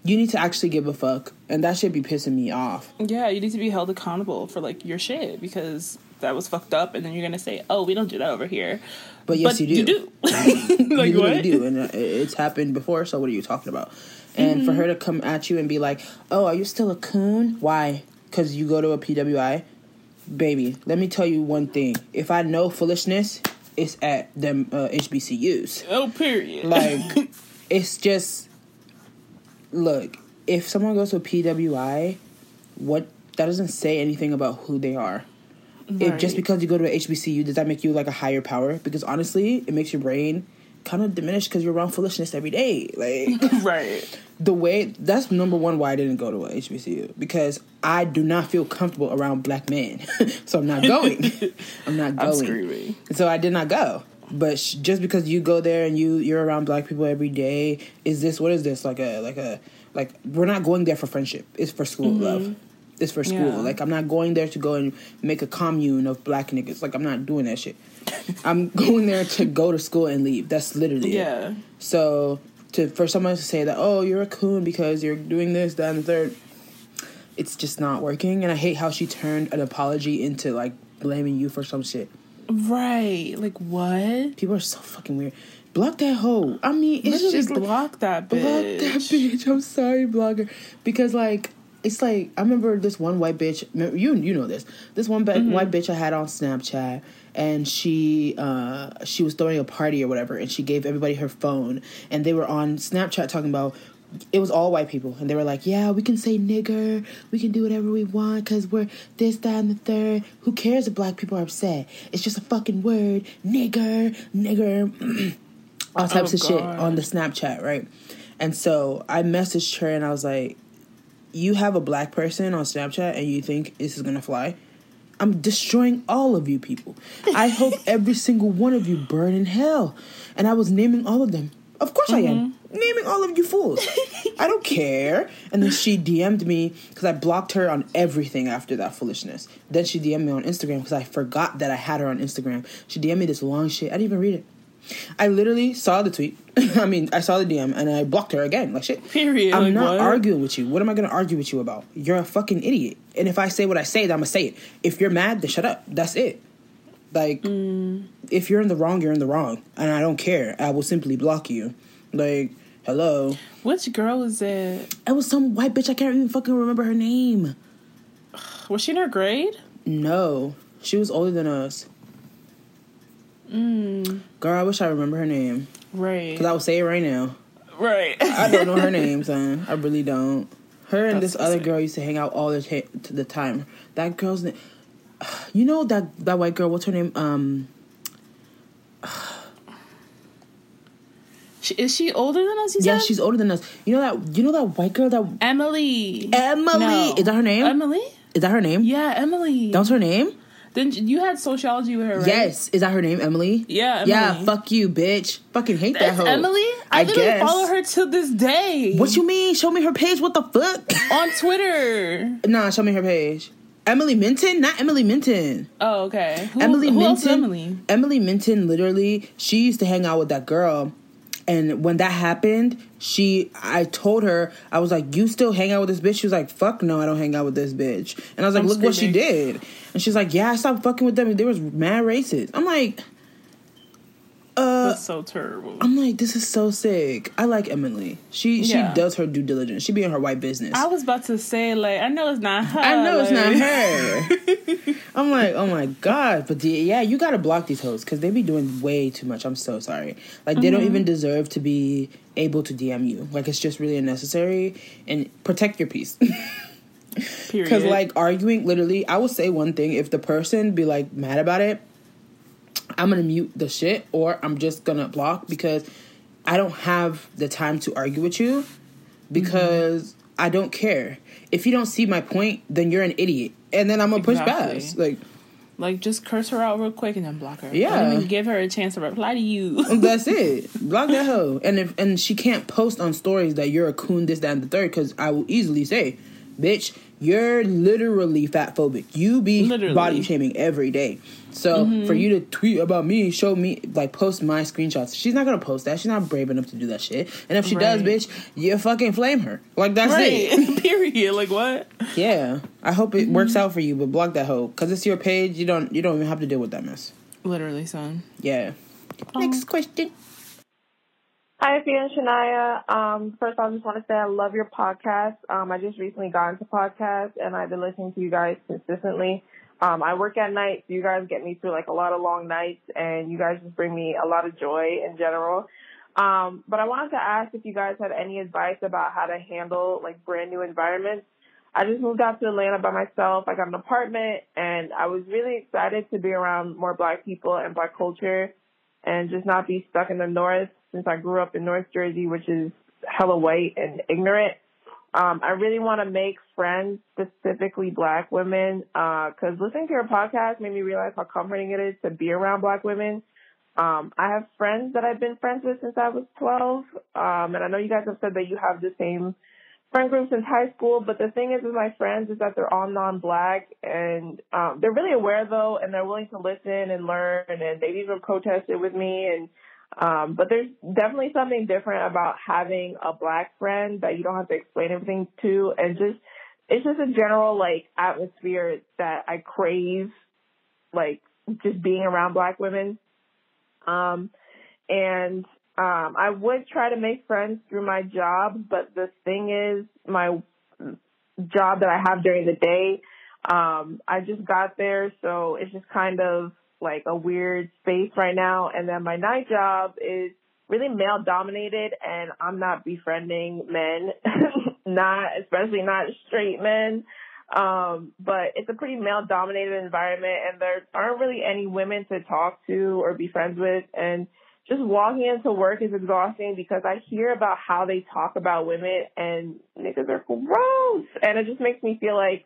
You need to actually give a fuck, and that should be pissing me off. Yeah, you need to be held accountable for like your shit because that was fucked up and then you're gonna say, Oh, we don't do that over here. But yes, you do. You do. like you what? do, and uh, it's happened before. So what are you talking about? And for her to come at you and be like, "Oh, are you still a coon? Why? Because you go to a PWI, baby. Let me tell you one thing. If I know foolishness, it's at them uh, HBCUs. Oh, period. Like, it's just look. If someone goes to a PWI, what that doesn't say anything about who they are. If just because you go to a HBCU, does that make you like a higher power? Because honestly, it makes your brain kind of diminish because you're around foolishness every day. Like right. the way that's number one why I didn't go to a HBCU because I do not feel comfortable around black men, so I'm not going. I'm not going. I'm screaming. So I did not go. But sh- just because you go there and you you're around black people every day, is this what is this like a like a like we're not going there for friendship. It's for school love. It's for school. Mm-hmm. Yeah. Like I'm not going there to go and make a commune of black niggas. Like I'm not doing that shit. I'm going there to go to school and leave. That's literally it. Yeah. So to for someone to say that oh you're a coon because you're doing this that and the third, it's just not working. And I hate how she turned an apology into like blaming you for some shit. Right. Like what? People are so fucking weird. Block that hoe. I mean, it's Literally just block that bitch. block that bitch. I'm sorry, blogger, because like it's like I remember this one white bitch. You you know this. This one ba- white bitch I had on Snapchat, and she uh she was throwing a party or whatever, and she gave everybody her phone, and they were on Snapchat talking about. It was all white people, and they were like, "Yeah, we can say nigger, we can do whatever we want, cause we're this, that, and the third. Who cares if black people are upset? It's just a fucking word, nigger, nigger." all types Oh, of shit on the Snapchat, right? And so I messaged her and I was like, You have a black person on Snapchat and you think this is gonna fly? I'm destroying all of you people. I hope every single one of you burn in hell. And I was naming all of them. Of course I am. Mm-hmm. Naming all of you fools. I don't care. And then she DM'd me because I blocked her on everything after that foolishness. Then she DM'd me on Instagram because I forgot that I had her on Instagram. She DM'd me this long shit. I didn't even read it. I literally saw the tweet. I mean, I saw the DM and I blocked her again. Like shit. Period. I'm Like, not what? arguing with you. What am I going to argue with you about? You're a fucking idiot. And if I say what I say, then I'm going to say it. If you're mad, then shut up. That's it. Like, Mm. if you're in the wrong, you're in the wrong. And I don't care. I will simply block you. Like, hello. Which girl is it? It was some white bitch. I can't even fucking remember her name. Was she in her grade? No. She was older than us. Mm. Girl, I wish I remember her name. Right. Because I would say it right now. right. I don't know her name, son. I really don't. Her and That's this other girl used to hang out all the, to the time. That girl's name, you know that that white girl. What's her name? Um, She, is she older than us? Yeah, said? she's older than us. You know that you know that white girl that Emily. Emily No. is that her name? Emily? Is that her name? Yeah, Emily. that was her name. then you had sociology with her, right? Yes, is that her name? Emily. Yeah, Yeah, fuck you, bitch. Fucking hate that That's hoe. Emily. I, I literally guess. follow her to this day. What you mean? Show me her page. What the fuck? on Twitter? nah, show me her page. Emily Minton, not Emily Minton. Oh, okay. Who, Emily who Minton. Emily? Emily Minton literally she used to hang out with that girl. And when that happened, she I told her, I was like, You still hang out with this bitch? She was like, Fuck no, I don't hang out with this bitch. And I was like, I'm Look what she did. And she's like, Yeah, I stopped fucking with them. They was mad racist. I'm like, uh That's so terrible. I'm like, this is so sick. I like Emily. She she Yeah. does her due diligence. She be in her white business. I was about to say, like, I know it's not her. I know it's not her. I'm like, oh my god, but the, yeah, you gotta block these hoes because they be doing way too much. I'm so sorry. Like they Mm-hmm. don't even deserve to be able to DM you. Like it's just really unnecessary. And protect your peace. Period. Because like arguing, literally, I will say one thing. If the person be like mad about it, I'm gonna mute the shit or I'm just gonna block because I don't have the time to argue with you because I don't care. If you don't see my point, then you're an idiot, and then I'm gonna push Exactly. past. Like like, just curse her out real quick and then block her. Yeah. Don't even give her a chance to reply to you. that's it. Block that hoe. And if and she can't post on stories that you're a coon, this, that, and the third, because I will easily say, bitch, you're literally fat phobic. You be Literally. body shaming every day. So mm-hmm. for you to tweet about me, show me like post my screenshots. She's not gonna post that. She's not brave enough to do that shit. And if she does, bitch, you fucking flame her. Like that's right. it. right. Period. Like, what? Yeah. I hope it works mm-hmm. out for you, but block that hoe. Cause it's your page. You don't you don't even have to deal with that mess. Literally, son. Yeah. Next question. Hi, Fia and Shania. Um, first, I just want to say I love your podcast. Um, I just recently got into podcasts, and I've been listening to you guys consistently. Um, I work at night, so you guys get me through like a lot of long nights, and you guys just bring me a lot of joy in general. Um, but I wanted to ask if you guys had any advice about how to handle like brand new environments. I just moved out to Atlanta by myself. I got an apartment, and I was really excited to be around more Black people and Black culture and just not be stuck in the north since I grew up in North Jersey, which is hella white and ignorant. Um, I really want to make friends, specifically black women, because listening to your podcast made me realize how comforting it is to be around black women. Um, I have friends that I've been friends with since I was 12, um, and I know you guys have said that you have the same friend group since high school, but the thing is with my friends is that they're all non-black and um, they're really aware though, and they're willing to listen and learn, and they've even protested with me. And um, but there's definitely something different about having a black friend that you don't have to explain everything to, and just it's just a general like atmosphere that I crave, like just being around black women. Um, and um, I would try to make friends through my job, but the thing is, my job that I have during the day, um, I just got there, so it's just kind of like a weird space right now. And then my night job is really male dominated, and I'm not befriending men, not especially not straight men. Um, but it's a pretty male dominated environment, and there aren't really any women to talk to or be friends with, and just walking into work is exhausting because I hear about how they talk about women and niggas are gross. And it just makes me feel like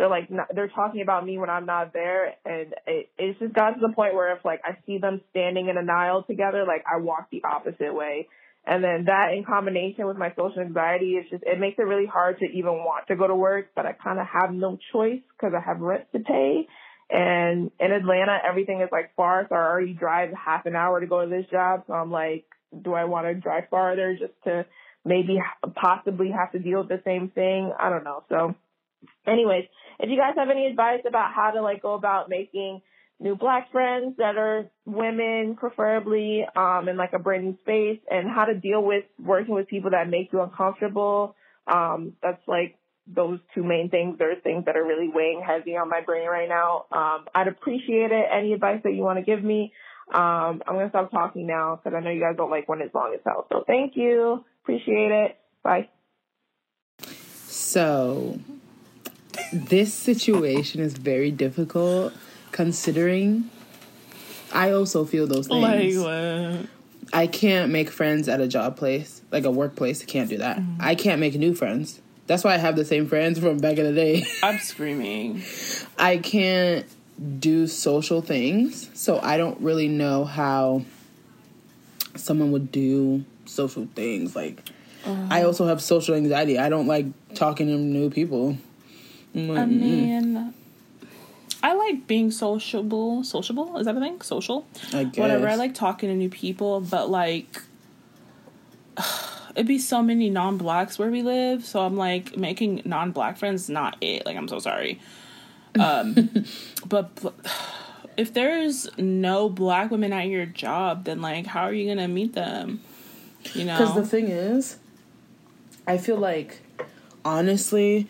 they're like, not, they're talking about me when I'm not there. And it, it's just got to the point where if like I see them standing in an aisle together, like I walk the opposite way. And then that in combination with my social anxiety, it's just, it makes it really hard to even want to go to work, but I kind of have no choice because I have rent to pay. And in Atlanta, everything is like far, so I already drive half an hour to go to this job. So I'm like, do I want to drive farther just to maybe possibly have to deal with the same thing? I don't know. So, anyways, if you guys have any advice about how to like go about making new black friends that are women, preferably, um, in like a brand new space, and how to deal with working with people that make you uncomfortable, um, that's like those two main things are things that are really weighing heavy on my brain right now. Um, I'd appreciate it. Any advice that you want to give me. Um, I'm going to stop talking now because I know you guys don't like when it's long as hell. So thank you. Appreciate it. Bye. So, this situation is very difficult considering I also feel those things. Like? I can't make friends at a job place, like a workplace. I can't do that. Mm-hmm. I can't make new friends. That's why I have the same friends from back in the day. I'm screaming. I can't do social things, so I don't really know how someone would do social things. Like, I also have social anxiety. I don't like talking to new people. I'm I mean, I like being sociable. Sociable is that a thing? Social. I guess. Whatever. I like talking to new people, but like, it'd be so many non-blacks where we live. So I'm like making non-black friends. is Not it. Like I'm so sorry. Um, but if there's no black women at your job, then like, how are you gonna meet them? You know. Because the thing is, I feel like, honestly,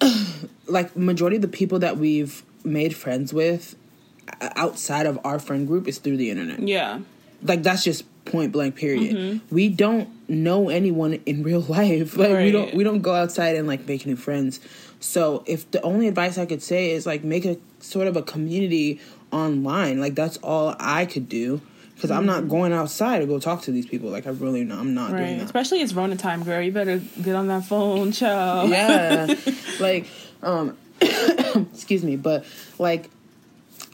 like majority of the people that we've made friends with outside of our friend group is through the internet. yeah. Like that's just point blank. Period. Mm-hmm. We don't know anyone in real life. Like we don't we don't go outside and like make new friends. So if the only advice I could say is like make a sort of a community online, like that's all I could do. Because I'm not going outside to go talk to these people. Like I really, not, I'm not doing Right. that. Especially it's Rona time, girl. You better get on that phone, child. yeah like um excuse me but like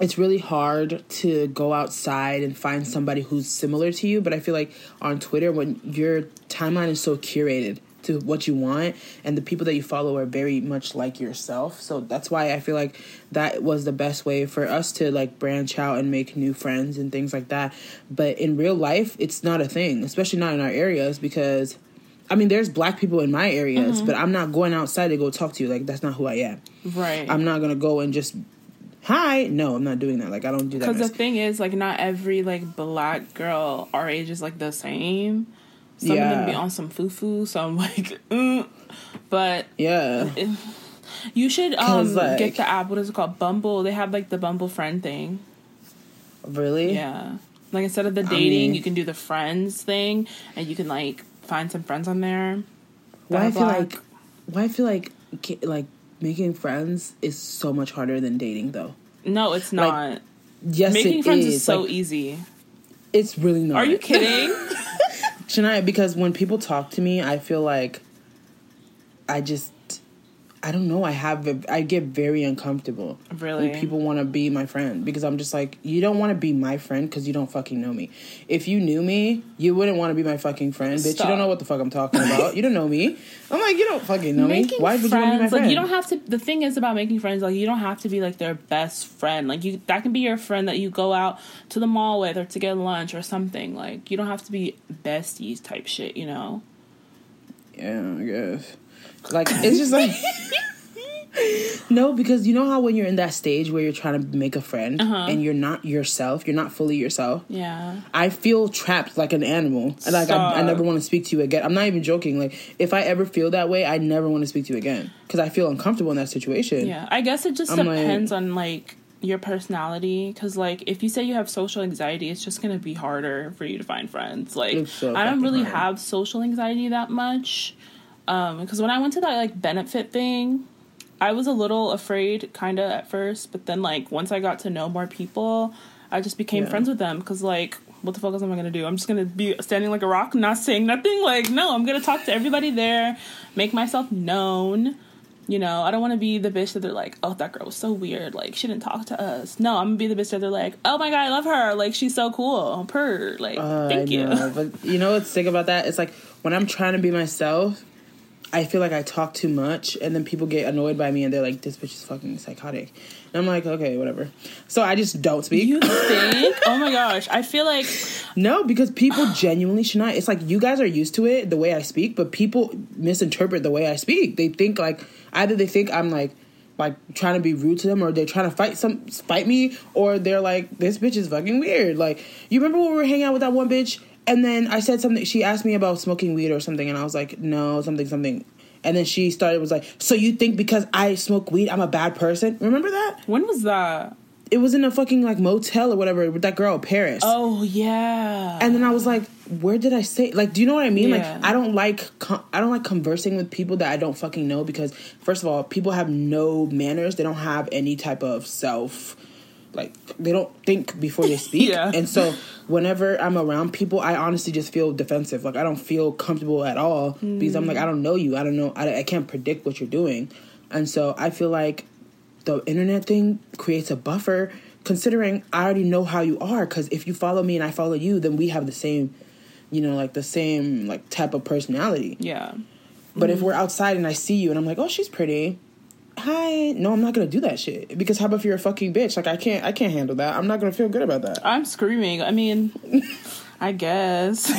it's really hard to go outside and find somebody who's similar to you but i feel like on twitter when your timeline is so curated to what you want and the people that you follow are very much like yourself so that's why i feel like that was the best way for us to like branch out and make new friends and things like that but in real life it's not a thing especially not in our areas because I mean, there's black people in my areas, Mm-hmm. but I'm not going outside to go talk to you. Like that's not who I am. Right. I'm not gonna go and just hi. No, I'm not doing that. Like I don't do that. Because the thing is, like, not every like black girl our age is like the same. Some of them be on some foo foo. So I'm like, mm. but yeah, you should um like- get the app. What is it called? Bumble. They have like the Bumble friend thing. really. Yeah. Like instead of the dating, mean- you can do the friends thing, and you can like find some friends on there. Why I feel like why I feel like like making friends is so much harder than dating though. No, it's Like, not. Yes, Making it friends is, so Like, easy. It's really not. Are you kidding? Shania, because when people talk to me, I feel like I just I don't know. I have a, I get very uncomfortable Really? when people want to be my friend because I'm just like you don't want to be my friend because you don't fucking know me. If you knew me, you wouldn't want to be my fucking friend, bitch. You don't know what the fuck I'm talking about. you don't know me. I'm like you don't fucking know me. making Why would you want to be my friend? like you don't have to the thing is about making friends like you don't have to be like their best friend like you that can be your friend that you go out to the mall with or to get lunch or something like you don't have to be besties type shit you know Yeah, I guess. Like it's just like no, because you know how when you're in that stage where you're trying to make a friend Uh-huh. and you're not yourself, you're not fully yourself. Yeah. I feel trapped like an animal. And, Like I, I never want to speak to you again. I'm not even joking. Like if I ever feel that way, I never want to speak to you again because I feel uncomfortable in that situation. Yeah. I guess it just I'm like- depends on like your personality because like if you say you have social anxiety it's just gonna be harder for you to find friends like so i don't really hard. have social anxiety that much um because when i went to that like benefit thing i was a little afraid kind of at first but then like once i got to know more people i just became Yeah. friends with them because like what the fuck else am i gonna do i'm just gonna be standing like a rock not saying nothing like no i'm gonna talk to everybody there make myself known you know, I don't want to be the bitch that they're like, oh, that girl was so weird. Like, she didn't talk to us. No, I'm gonna be the bitch that they're like, oh my god, I love her. Like, she's so cool. Per. Like, Uh, thank you. but you know what's sick about that? It's like when I'm trying to be myself, I feel like I talk too much, and then people get annoyed by me, and they're like, "This bitch is fucking psychotic," and I'm like, "Okay, whatever." So I just don't speak. You think? oh my gosh. I feel like, No, because people genuinely should not. It's like you guys are used to it the way I speak, but people misinterpret the way I speak. They think like either they think I'm like like trying to be rude to them or they're trying to fight some fight me or they're like this bitch is fucking weird. Like you remember when we were hanging out with that one bitch and then I said something she asked me about smoking weed or something and I was like no, something something. And then she started was like, "So you think because I smoke weed I'm a bad person?" Remember that? when was that? It was in a fucking like motel or whatever with that girl Paris. Oh, yeah. And then I was like, where did I say? Like, do you know what I mean? Yeah. Like, I don't like con- I don't like conversing with people that I don't fucking know because first of all, people have no manners. They don't have any type of self. Like, they don't think before they speak. Yeah. And so, whenever I'm around people, I honestly just feel defensive. Like, I don't feel comfortable at all because I'm like, I don't know you. I don't know. I, I can't predict what you're doing. And so, I feel like the internet thing creates a buffer considering I already know how you are because if you follow me and I follow you then we have the same you know like the same like type of personality yeah. but Mm-hmm. if we're outside and I see you and I'm like oh she's pretty hi. No I'm not gonna do that shit. Because how about if you're a fucking bitch? Like I can't I can't handle that. I'm not gonna feel good about that. I'm screaming. I mean, I guess.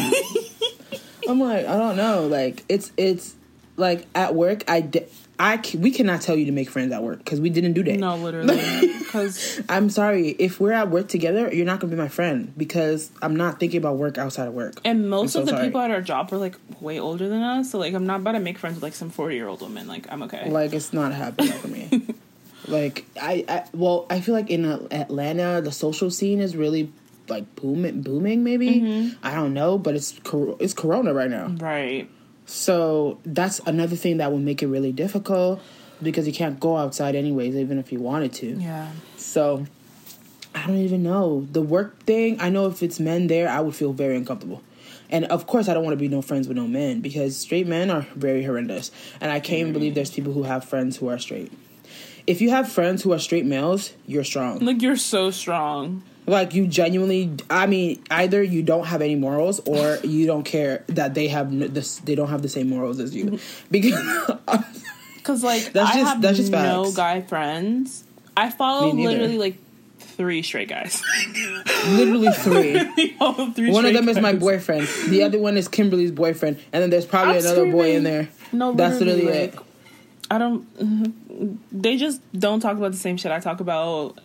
I'm like I don't know. Like it's it's like at work I di- I we cannot tell you to make friends at work because we didn't do that no, literally. Because, I'm sorry. If we're at work together, you're not gonna be my friend because I'm not thinking about work outside of work. and most I'm of the sorry. people at our job are like way older than us. So, like, I'm not about to make friends with like some 40 year old woman. Like, I'm okay. Like it's not happening for me. like I, I, well, I feel like in Atlanta, the social scene is really like booming, booming. Maybe mm-hmm. I don't know, but it's cor- it's Corona right now, right. So that's another thing that would make it really difficult because you can't go outside anyways, even if you wanted to. Yeah. So I don't even know. The work thing, I know if it's men there, I would feel very uncomfortable. And of course, I don't want to be no friends with no men because straight men are very horrendous. And I can't even believe there's people who have friends who are straight. If you have friends who are straight males, you're strong. Like, you're so strong. Like you genuinely, I mean, either you don't have any morals or you don't care that they have n- this. They don't have the same morals as you, because Cause like That's I just- have that's just no facts. guy friends. I follow literally like three straight guys. literally three. Three One of straight them is my boyfriend. The other one is Kimberly's boyfriend, and then there's probably I'm another boy in there. No, That's literally, literally like, it. I don't. They just don't talk about the same shit I talk about.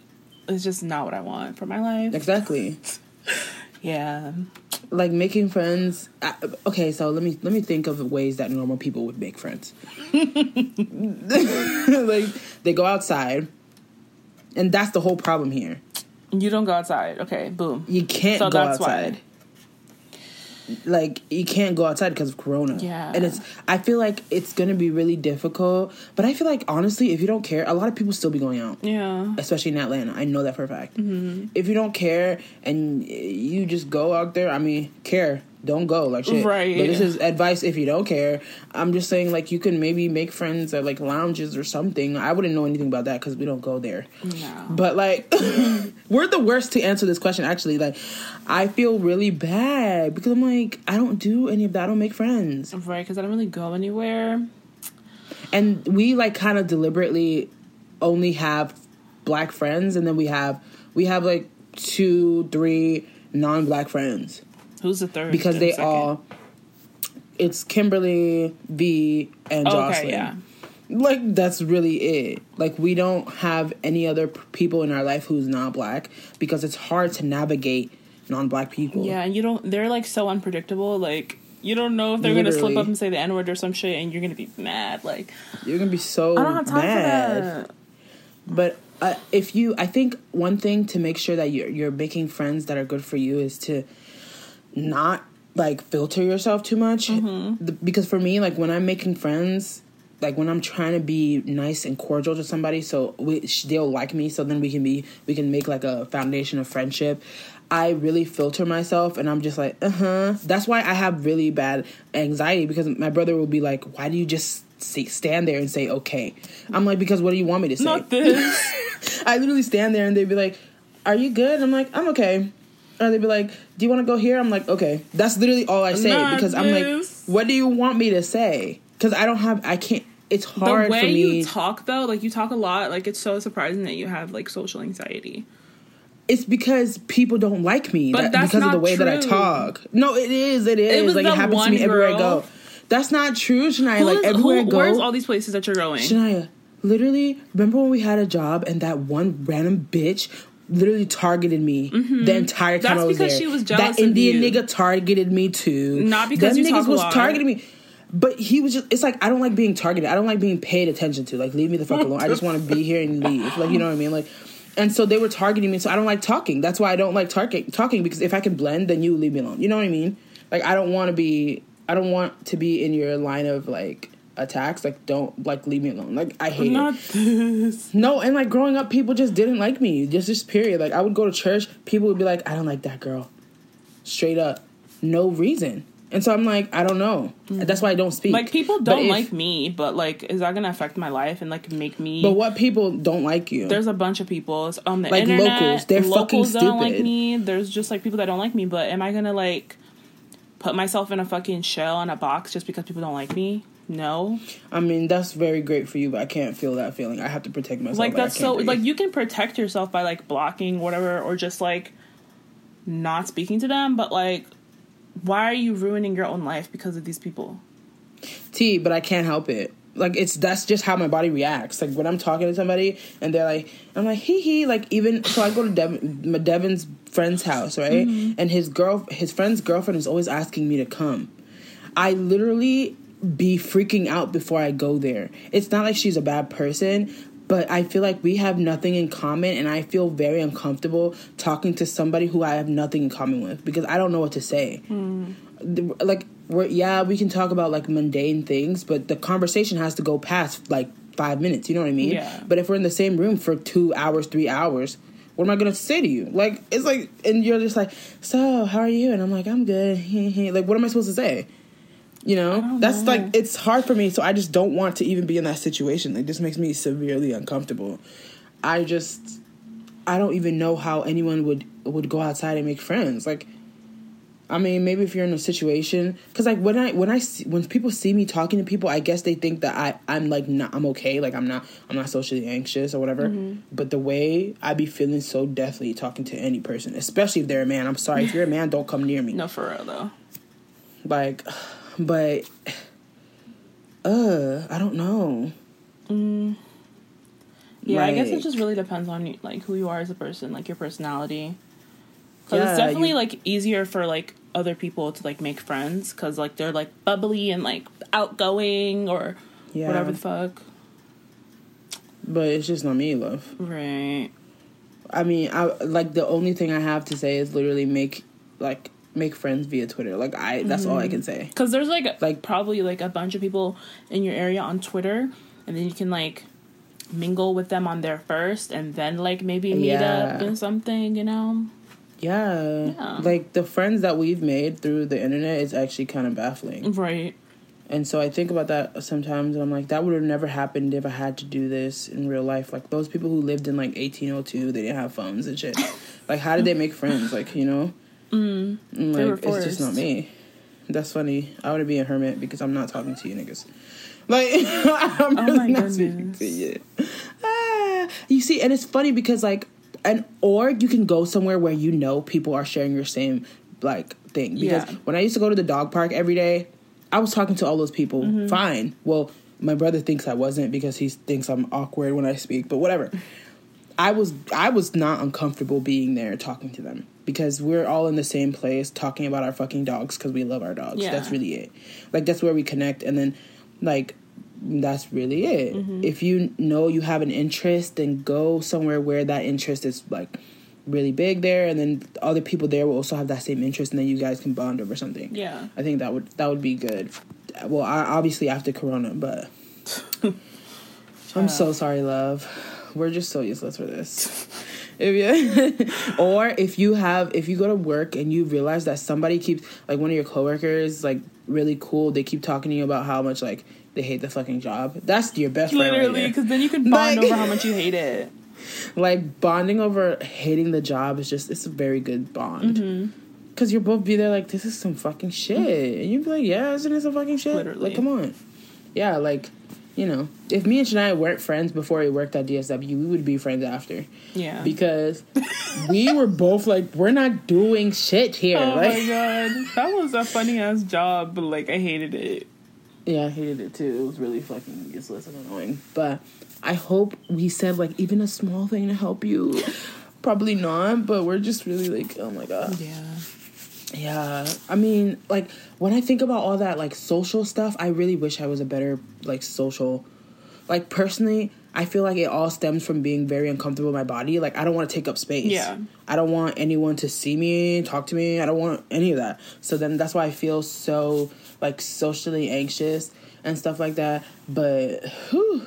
It's just not what I want for my life. Exactly. Yeah. Like making friends. I, okay, so let me let me think of ways that normal people would make friends. like they go outside, and that's the whole problem here. You don't go outside. Okay. Boom. You can't So go that's why. Like you can't go outside because of Corona. Yeah. and it's. I feel like it's gonna be really difficult. But I feel like honestly, if you don't care, a lot of people still be going out. Yeah. especially in Atlanta. I know that for a fact. Mm-hmm. If you don't care and you just go out there, I mean, care. Don't go like shit. Right. But this is advice if you don't care. I'm just saying like you can maybe make friends at like lounges or something. I wouldn't know anything about that because we don't go there. No. But like, we're the worst to answer this question. Actually, like, I feel really bad because I'm like, I don't do any of that. I don't make friends, Right, because I don't really go anywhere. and we like kind of deliberately only have black friends, and then we have we have like two, three non-black friends Who's the third? because they second? all it's Kimberly, V, and Okay, Jocelyn. yeah. Like that's really it. Like we don't have any other p- people in our life who's not black because it's hard to navigate non-black people. Yeah, and you don't. They're like so unpredictable. Like you don't know if they're gonna slip up and say the n word or some shit, and you're gonna be mad. Like You're gonna be so I don't have time mad. for that. But uh, if you, I think one thing to make sure that you're you're making friends that are good for you is to not like filter yourself too much. Mm-hmm. The- because for me, like when I'm making friends, like when I'm trying to be nice and cordial to somebody, so we, they'll like me, so then we can be we can make like a foundation of friendship. I really filter myself, and I'm just like, uh huh. That's why I have really bad anxiety because my brother will be like, "Why do you just say, stand there and say okay?" I'm like, "Because what do you want me to say?" Not this. I literally stand there and they'd be like, "Are you good?" I'm like, "I'm okay." Or they'd be like, "Do you want to go here?" I'm like, "Okay." That's literally all I say Not because I'm like, "What do you want me to say?" Because I don't have, I can't. It's hard the way you talk though, like you talk a lot. Like it's so surprising that you have like social anxiety. it's because people don't like me But that- that's because of the way that I talk. No, it is. It is. It was like it happens to me one everywhere I girl- go. That's not true, Shania. Who like is- everywhere who- I go. Where's all these places that you're going? Shania, literally, remember when we had a job and that one random bitch literally targeted me the entire time Mm-hmm. That's I was because there. she was jealous That Indian you. nigga targeted me too. Not because Them you niggas was targeting me. But he was just, it's like, I don't like being targeted. I don't like being paid attention to. Like, leave me the fuck alone. I just want to be here and leave. Like, you know what I mean? Like, and so they were targeting me. So I don't like talking. That's why I don't like target talking because if I can blend, then you leave me alone. You know what I mean? Like, I don't want to be, I don't want to be in your line of like attacks. Like, don't, like, leave me alone. Like, I hate it. This. No, and like growing up, people just didn't like me. Just this period. Like I would go to church, people would be like, "I don't like that girl," straight up, no reason. And so I'm like, I don't know. Mm-hmm. That's why I don't speak. Like people don't if- like me, but like, is that gonna affect my life and like make me? But what people don't like you? There's a bunch of people on the Like internet. locals. They're fucking locals that don't like stupid. me. There's just like people that don't like me. But am I gonna like put myself in a fucking shell in a box just because people don't like me? No. I mean, that's very great for you, but I can't feel that feeling. I have to protect myself. like that's so breathe. like you can protect yourself by like blocking whatever or just like not speaking to them. But like, why are you ruining your own life because of these people? T, but I can't help it. Like it's that's just how my body reacts. Like when I'm talking to somebody and they're like, I'm like hee hee. Like even so, I go to Devin, my Devin's friend's house, right? Mm-hmm. And his girl, his friend's girlfriend is always asking me to come. I literally be freaking out before I go there. It's not like she's a bad person, but I feel like we have nothing in common, and I feel very uncomfortable talking to somebody who I have nothing in common with because I don't know what to say. The- like we're yeah we can talk about like mundane things but the conversation has to go past like five minutes you know what i mean? Yeah. but if we're in the same room for two hours three hours what am i gonna say to you? Like it's like and you're just like so how are you? And i'm like i'm good. Like what am i supposed to say you know that's know. like it's hard for me so i just don't want to even be in that situation it just makes me severely uncomfortable i just i don't even know how anyone would would go outside and make friends like I mean, maybe if you're in a situation, because like when I when I see, when people see me talking to people, I guess they think that I I'm like not I'm okay, like I'm not I'm not socially anxious or whatever. Mm-hmm. But the way I be feeling so deathly talking to any person, especially if they're a man. I'm sorry if you're a man, don't come near me. No, for real though. Like, but uh, I don't know. Yeah, I guess it just really depends on you, like who you are as a person, like your personality. Because it's definitely you- like easier for like other people to like make friends because like they're like bubbly and like outgoing or Yeah, whatever the fuck. but it's just not me, love. Right. I mean, I like the only thing I have to say is literally make like make friends via Twitter. Like I, that's all I can say. Mm. Because there's like Like- probably like a bunch of people in your area on Twitter, and then you can like mingle with them on there first, and then like maybe meet up and something, you know. Yeah. Yeah. Like the friends that we've made through the internet is actually kind of baffling. Right. And so I think about that sometimes and I'm like, that would have never happened if I had to do this in real life. Like those people who lived in like 1802, they didn't have phones and shit. like, how did they make friends? Like, you know? Mm. They like, it's just not me. That's funny. I want to be a hermit because I'm not talking to you niggas. Like, I'm Oh really not speaking to you. Ah, you see, and it's funny because like, and or you can go somewhere where you know people are sharing your same like thing. Because Yeah. when I used to go to the dog park every day, I was talking to all those people. Fine. Well, my brother thinks I wasn't because he thinks I'm awkward when I speak, but whatever. I was I was not uncomfortable being there talking to them because we're all in the same place talking about our fucking dogs because we love our dogs. Yeah. That's really it. Like that's where we connect, and then like that's really it. Mm-hmm. If you know you have an interest, then go somewhere where that interest is like really big there, and then other people there will also have that same interest, and then you guys can bond over something. Yeah. I think that would that would be good. Well, I, obviously after Corona, but I'm so sorry, love. We're just so useless for this. If you, or if you have, if you go to work and you realize that somebody keeps like one of your coworkers like really cool, they keep talking to you about how much like they hate the fucking job. That's your best friend, Literally, because then you can bond Like- over how much you hate it. like bonding over hating the job is just it's a very good bond Mm-hmm. because you'll both be there like this is some fucking shit and you'd be like yeah isn't it some fucking shit Literally. like come on yeah like you know if me and Shania weren't friends before we worked at DSW we would be friends after Yeah. because we were both like we're not doing shit here oh like my god, that was a funny ass job, but like I hated it. Yeah, I hated it too. It was really fucking useless and annoying. But I hope we said like even a small thing to help you. Probably not, but we're just really like, oh my god. Yeah. Yeah. I mean, like when I think about all that like social stuff, I really wish I was a better like social like personally, I feel like it all stems from being very uncomfortable in my body. Like I don't want to take up space. Yeah. I don't want anyone to see me, talk to me. I don't want any of that. So then that's why I feel so like socially anxious and stuff like that. But whew,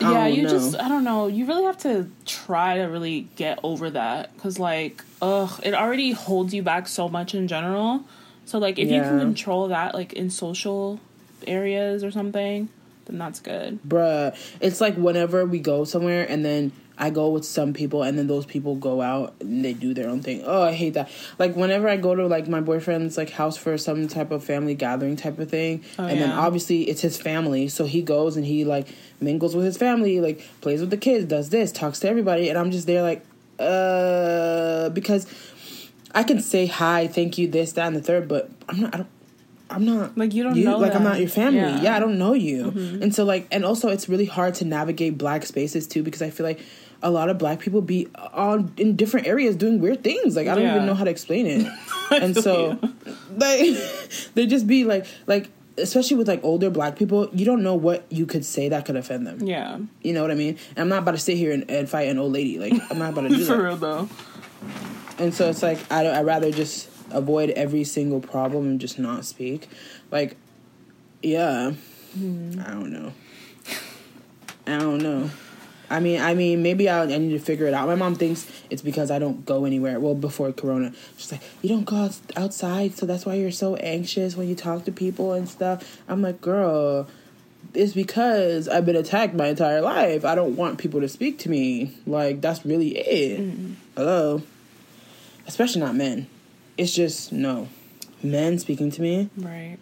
yeah, oh, you know. just I don't know. You really have to try to really get over that because like ugh, it already holds you back so much in general. So like if you can control that like in social areas or something, then that's good. bruh, it's like whenever we go somewhere and then I go with some people and then those people go out and they do their own thing. Oh, I hate that. Like whenever I go to like my boyfriend's like house for some type of family gathering type of thing, Oh, and then obviously it's his family, so he goes and he like mingles with his family, like plays with the kids, does this, talks to everybody, and I'm just there like, uh, because I can say hi, thank you, this, that, and the third, but I'm not. I don't. I'm not Like, you don't know like I'm not your family. Yeah. Yeah, I don't know you. And so like and also it's really hard to navigate black spaces too because I feel like a lot of black people be on in different areas doing weird things. Like I don't Yeah. even know how to explain it. and so like they just be like like especially with like older black people, you don't know what you could say that could offend them. Yeah. You know what I mean? And I'm not about to sit here and, and fight an old lady. Like I'm not about to do For that. real though. And so it's like I I rather just avoid every single problem and just not speak. Like, yeah, mm-hmm. I don't know. I don't know. I mean, I mean, maybe I, I need to figure it out. My mom thinks it's because I don't go anywhere. Well, before Corona, she's like, "You don't go outside, so that's why you're so anxious when you talk to people and stuff." I'm like, "Girl, it's because I've been attacked my entire life. I don't want people to speak to me. Like that's really it. Mm-hmm. Hello, especially not men. It's just no, men speaking to me. Right.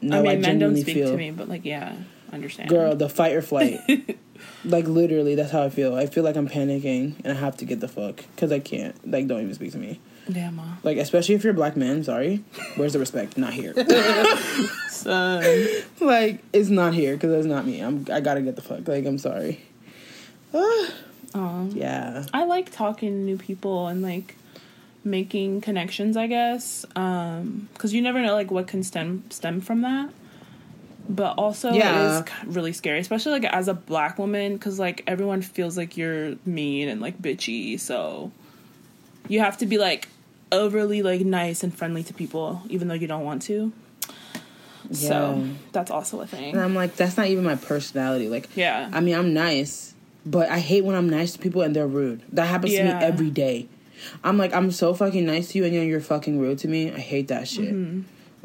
No, I mean, men don't speak feel, to me, but like, yeah, understand. girl, the fight or flight. like literally, that's how I feel. I feel like I'm panicking and I have to get the fuck because I can't. Like, don't even speak to me. Damn, ma. Like, especially if you're a black man. Sorry, where's the respect? Not here. Son. like, it's not here because that's not me. I'm. I gotta get the fuck. Like, I'm sorry. Um, yeah. I like talking to new people and like making connections, I guess. Um, cuz you never know like what can stem stem from that. But also Yeah. it is really scary, especially like as a black woman cuz like everyone feels like you're mean and like bitchy, so you have to be like overly like nice and friendly to people even though you don't want to. So, that's also a thing. And I'm like, that's not even my personality. Like, Yeah. I mean, I'm nice, but I hate when I'm nice to people and they're rude. That happens to me every day. I'm like, I'm so fucking nice to you and then you're fucking rude to me. I hate that shit. Mm-hmm.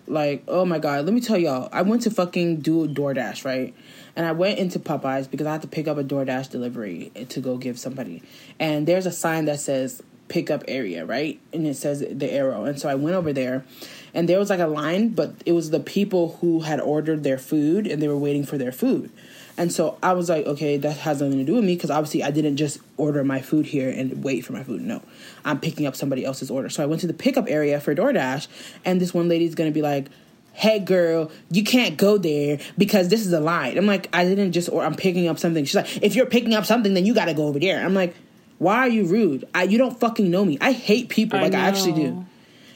Like, oh my god, let me tell y'all. I went to fucking do a DoorDash, right? And I went into Popeyes because I had to pick up a DoorDash delivery to go give somebody. And there's a sign that says pickup area, right? And it says the arrow. And so I went over there and there was like a line, but it was the people who had ordered their food and they were waiting for their food. And so I was like, okay, that has nothing to do with me because obviously I didn't just order my food here and wait for my food. No, I'm picking up somebody else's order. So I went to the pickup area for DoorDash, and this one lady's gonna be like, "Hey, girl, you can't go there because this is a line." I'm like, "I didn't just," or I'm picking up something. She's like, "If you're picking up something, then you got to go over there." I'm like, "Why are you rude? I, you don't fucking know me. I hate people. I like I actually do."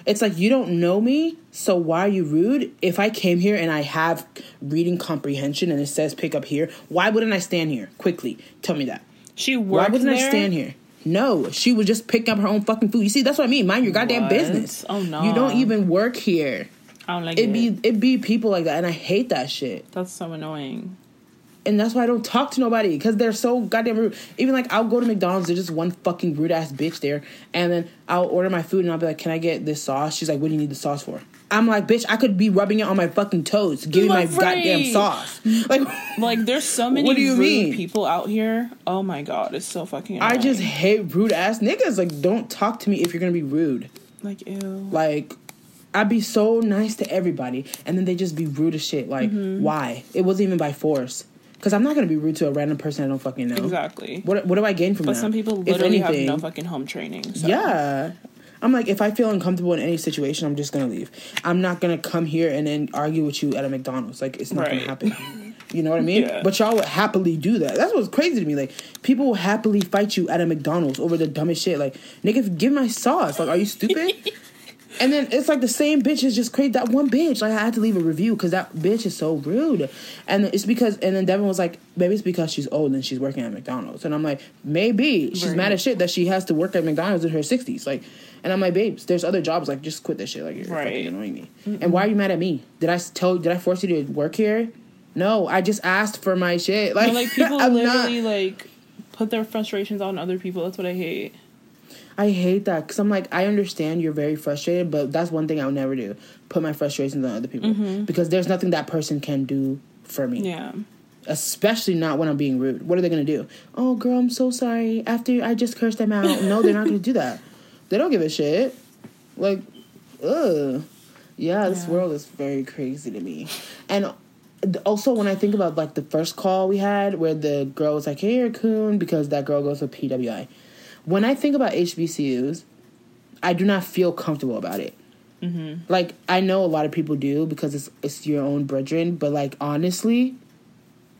It's like you don't know me, so why are you rude? If I came here and I have reading comprehension and it says pick up here, why wouldn't I stand here quickly? Tell me that. She worked Why wouldn't there? I stand here? No, she would just pick up her own fucking food. You see, that's what I mean. Mind your goddamn What? business. Oh, no. you don't even work here. I don't like It it. be it be people like that, and I hate that shit. That's so annoying. And that's why I don't talk to nobody because they're so goddamn rude. Even like I'll go to McDonald's, there's just one fucking rude ass bitch there, and then I'll order my food and I'll be like, "Can I get this sauce?" She's like, "What do you need the sauce for?" I'm like, "Bitch, I could be rubbing it on my fucking toes. Give me my Right. goddamn sauce." Like, Like, there's so many What do you rude mean? people out here. Oh my god, it's so fucking. I just hate rude ass niggas. Like, don't talk to me if you're gonna be rude. like ew. Like, I'd be so nice to everybody, and then they just be rude as shit. Like, Mm-hmm. why? It wasn't even by force. Because I'm not gonna be rude to a random person I don't fucking know. Exactly. What What do I gain from But that? But some people literally have no fucking home training. So. Yeah. I'm like, if I feel uncomfortable in any situation, I'm just gonna leave. I'm not gonna come here and then argue with you at a McDonald's. Like, it's not Right. gonna happen. You know what I mean? Yeah. But y'all would happily do that. That's what's crazy to me. Like, people will happily fight you at a McDonald's over the dumbest shit. Like, nigga, give my sauce. Like, are you stupid? and then it's like the same bitch is just crazy. That one bitch, like, I had to leave a review because that bitch is so rude. And it's because, and then Devin was like, maybe it's because she's old and she's working at McDonald's. And I'm like, maybe she's Right. mad as shit that she has to work at McDonald's in her 60s. Like, and I'm like, babes, there's other jobs. Like, just quit this shit. Like, you're Right. fucking annoying me. And why are you mad at me? Did I tell? Did I force you to work here? No, I just asked for my shit. Like, But, like people literally not. like put their frustrations on other people. That's what I hate. I hate that because I'm like, I understand you're very frustrated, but that's one thing I would never do: put my frustrations on other people mm-hmm. because there's nothing that person can do for me. Yeah. especially not when I'm being rude. What are they gonna do? Oh, girl, I'm so sorry. After I just cursed them out. No, they're not gonna do that. They don't give a shit. Like, ugh. Yeah, this Yeah. world is very crazy to me. And also, when I think about like the first call we had, where the girl was like, "Hey, you're a coon," because that girl goes to PWI. When I think about HBCUs, I do not feel comfortable about it. Mm-hmm. Like I know a lot of people do because it's it's your own brethren, but like honestly,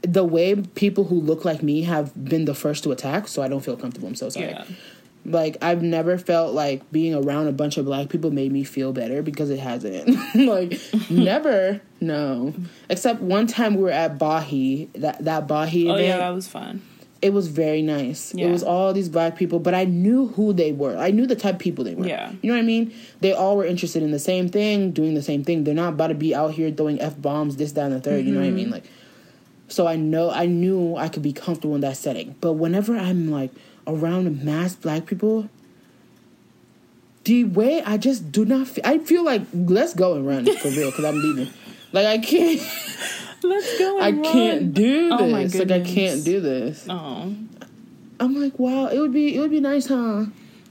the way people who look like me have been the first to attack, so I don't feel comfortable. I'm so sorry. Yeah. Like I've never felt like being around a bunch of black people made me feel better because it hasn't. like never, no. Except one time we were at Bahi, that that Bahi Oh event. yeah, that was fun. It was very nice. Yeah. It was all these black people, but I knew who they were. I knew the type of people they were. Yeah. You know what I mean? They all were interested in the same thing, doing the same thing. They're not about to be out here throwing F bombs, this, that, and the 3rd You know what I Mm-hmm. mean? Like so I know I knew I could be comfortable in that setting. But whenever I'm like around mass black people, the way I just do not feel, I feel like let's go and run for real because I'm leaving. Like I can't, Let's go. I And can't do this. Oh my like I can't do this. Oh, I'm like, wow, it would be it would be nice, huh?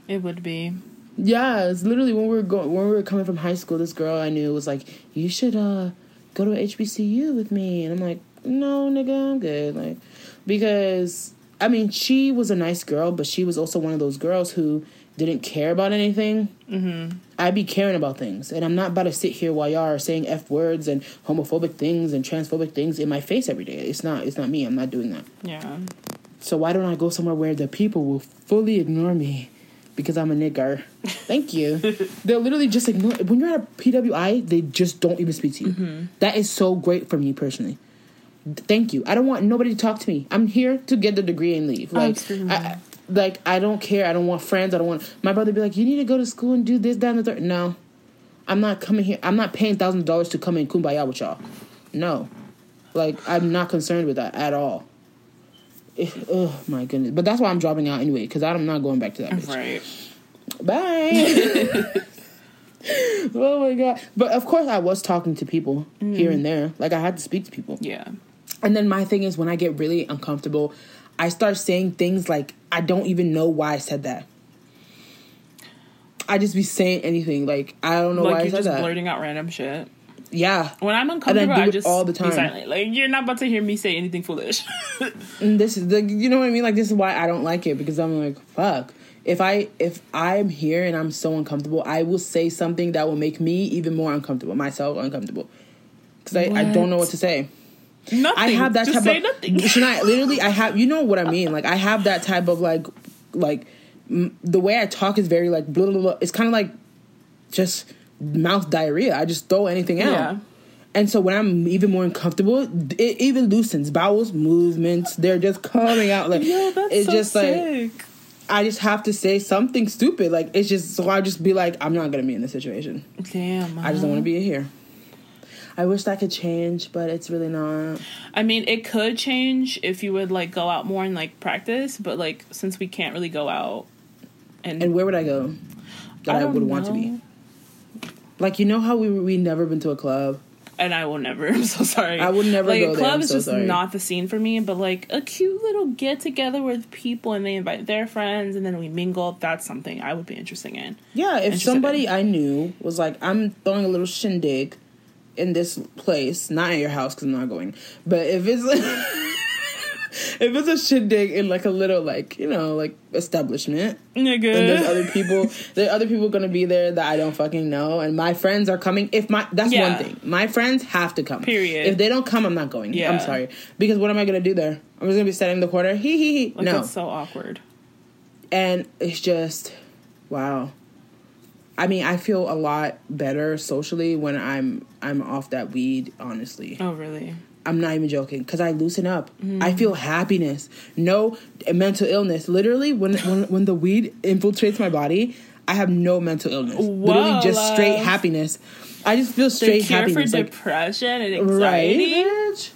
it would be. Yeah, it's literally when we were going when we were coming from high school, this girl I knew was like, You should uh go to HBCU with me and I'm like, No, nigga, I'm good. Like because I mean, she was a nice girl, but she was also one of those girls who didn't care about anything. Mm-hmm. I be caring about things, and I'm not about to sit here while y'all are saying f words and homophobic things and transphobic things in my face every day. It's not. It's not me. I'm not doing that. Yeah. So why don't I go somewhere where the people will fully ignore me because I'm a nigger? Thank you. They'll literally just ignore. When you're at a PWI, they just don't even speak to you. Mm-hmm. That is so great for me personally. Thank you. I don't want nobody to talk to me. I'm here to get the degree and leave. Oh, like, experienced I, I- like I don't care. I don't want friends. I don't want my brother be like, you need to go to school and do this, that, and the third. No, I'm not coming here. I'm not paying thousands of dollars to come in kumbaya with y'all. No, like I'm not concerned with that at all. It- oh my goodness! But that's why I'm dropping out anyway because I'm not going back to that. Bitch. Right. Bye. oh my god! But of course, I was talking to people here mm. and there. Like I had to speak to people. Yeah. And then my thing is when I get really uncomfortable, I start saying things like I don't even know why I said that. I just be saying anything like I don't know why Like I you're said just that. blurting out random shit. Yeah, When I'm uncomfortable, I it just all the time. silent. Like you're not about to hear me say anything foolish. and this is the you know what I mean. Like this is why I don't like it because I'm like fuck. If I if I'm here and I'm so uncomfortable, I will say something that will make me even more uncomfortable, myself uncomfortable. because I, I don't know what to say. Nothing. I have that Just type say of. nothing. I literally? I have. You know what I mean? Like I have that type of like, like m- the way I talk is very like blah blah blah. It's kind of like just mouth diarrhea. I just throw anything out. Yeah. And so when I'm even more uncomfortable, it even loosens bowels, movements. They're just coming out like Yo, it's so just like. I just have to say something stupid. Like it's just so I just be like I'm not gonna be in this situation. Damn. I just don't want to be here. I wish that could change, but it's really not. I mean, it could change if you would like go out more and like practice, but like since we can't really go out, and, And where would I go that I, don't would want to be? Like you know how we we never been to a club. and I will never. I'm so sorry. I would never like go club is so just sorry. not the scene for me. But like a cute little get together with people, and they invite their friends, and then we mingle. That's something I would be interested in. Yeah, if Interested somebody in. I knew was like, I'm throwing a little shindig in this place, not in your house because I'm not going, but if it's if it's a shindig in like a little like you know like establishment, and there's other people, there are other people gonna be there that I don't fucking know, and my friends are coming. If my that's Yeah. one thing, my friends have to come. Period. If they don't come, I'm not going. Yeah. I'm sorry because what am I gonna do there? I'm just gonna be setting the quarter. Hee hee hee. Like no, that's so awkward. and it's just wow i mean i feel a lot better socially when i'm i'm off that weed honestly. Oh really? i'm not even joking because i loosen up. I feel happiness. No mental illness. Literally when, when when the weed infiltrates my body i have no mental illness. Literally Whoa, just straight happiness. I just feel The straight cure for happiness like, depression and right anxiety. bitch?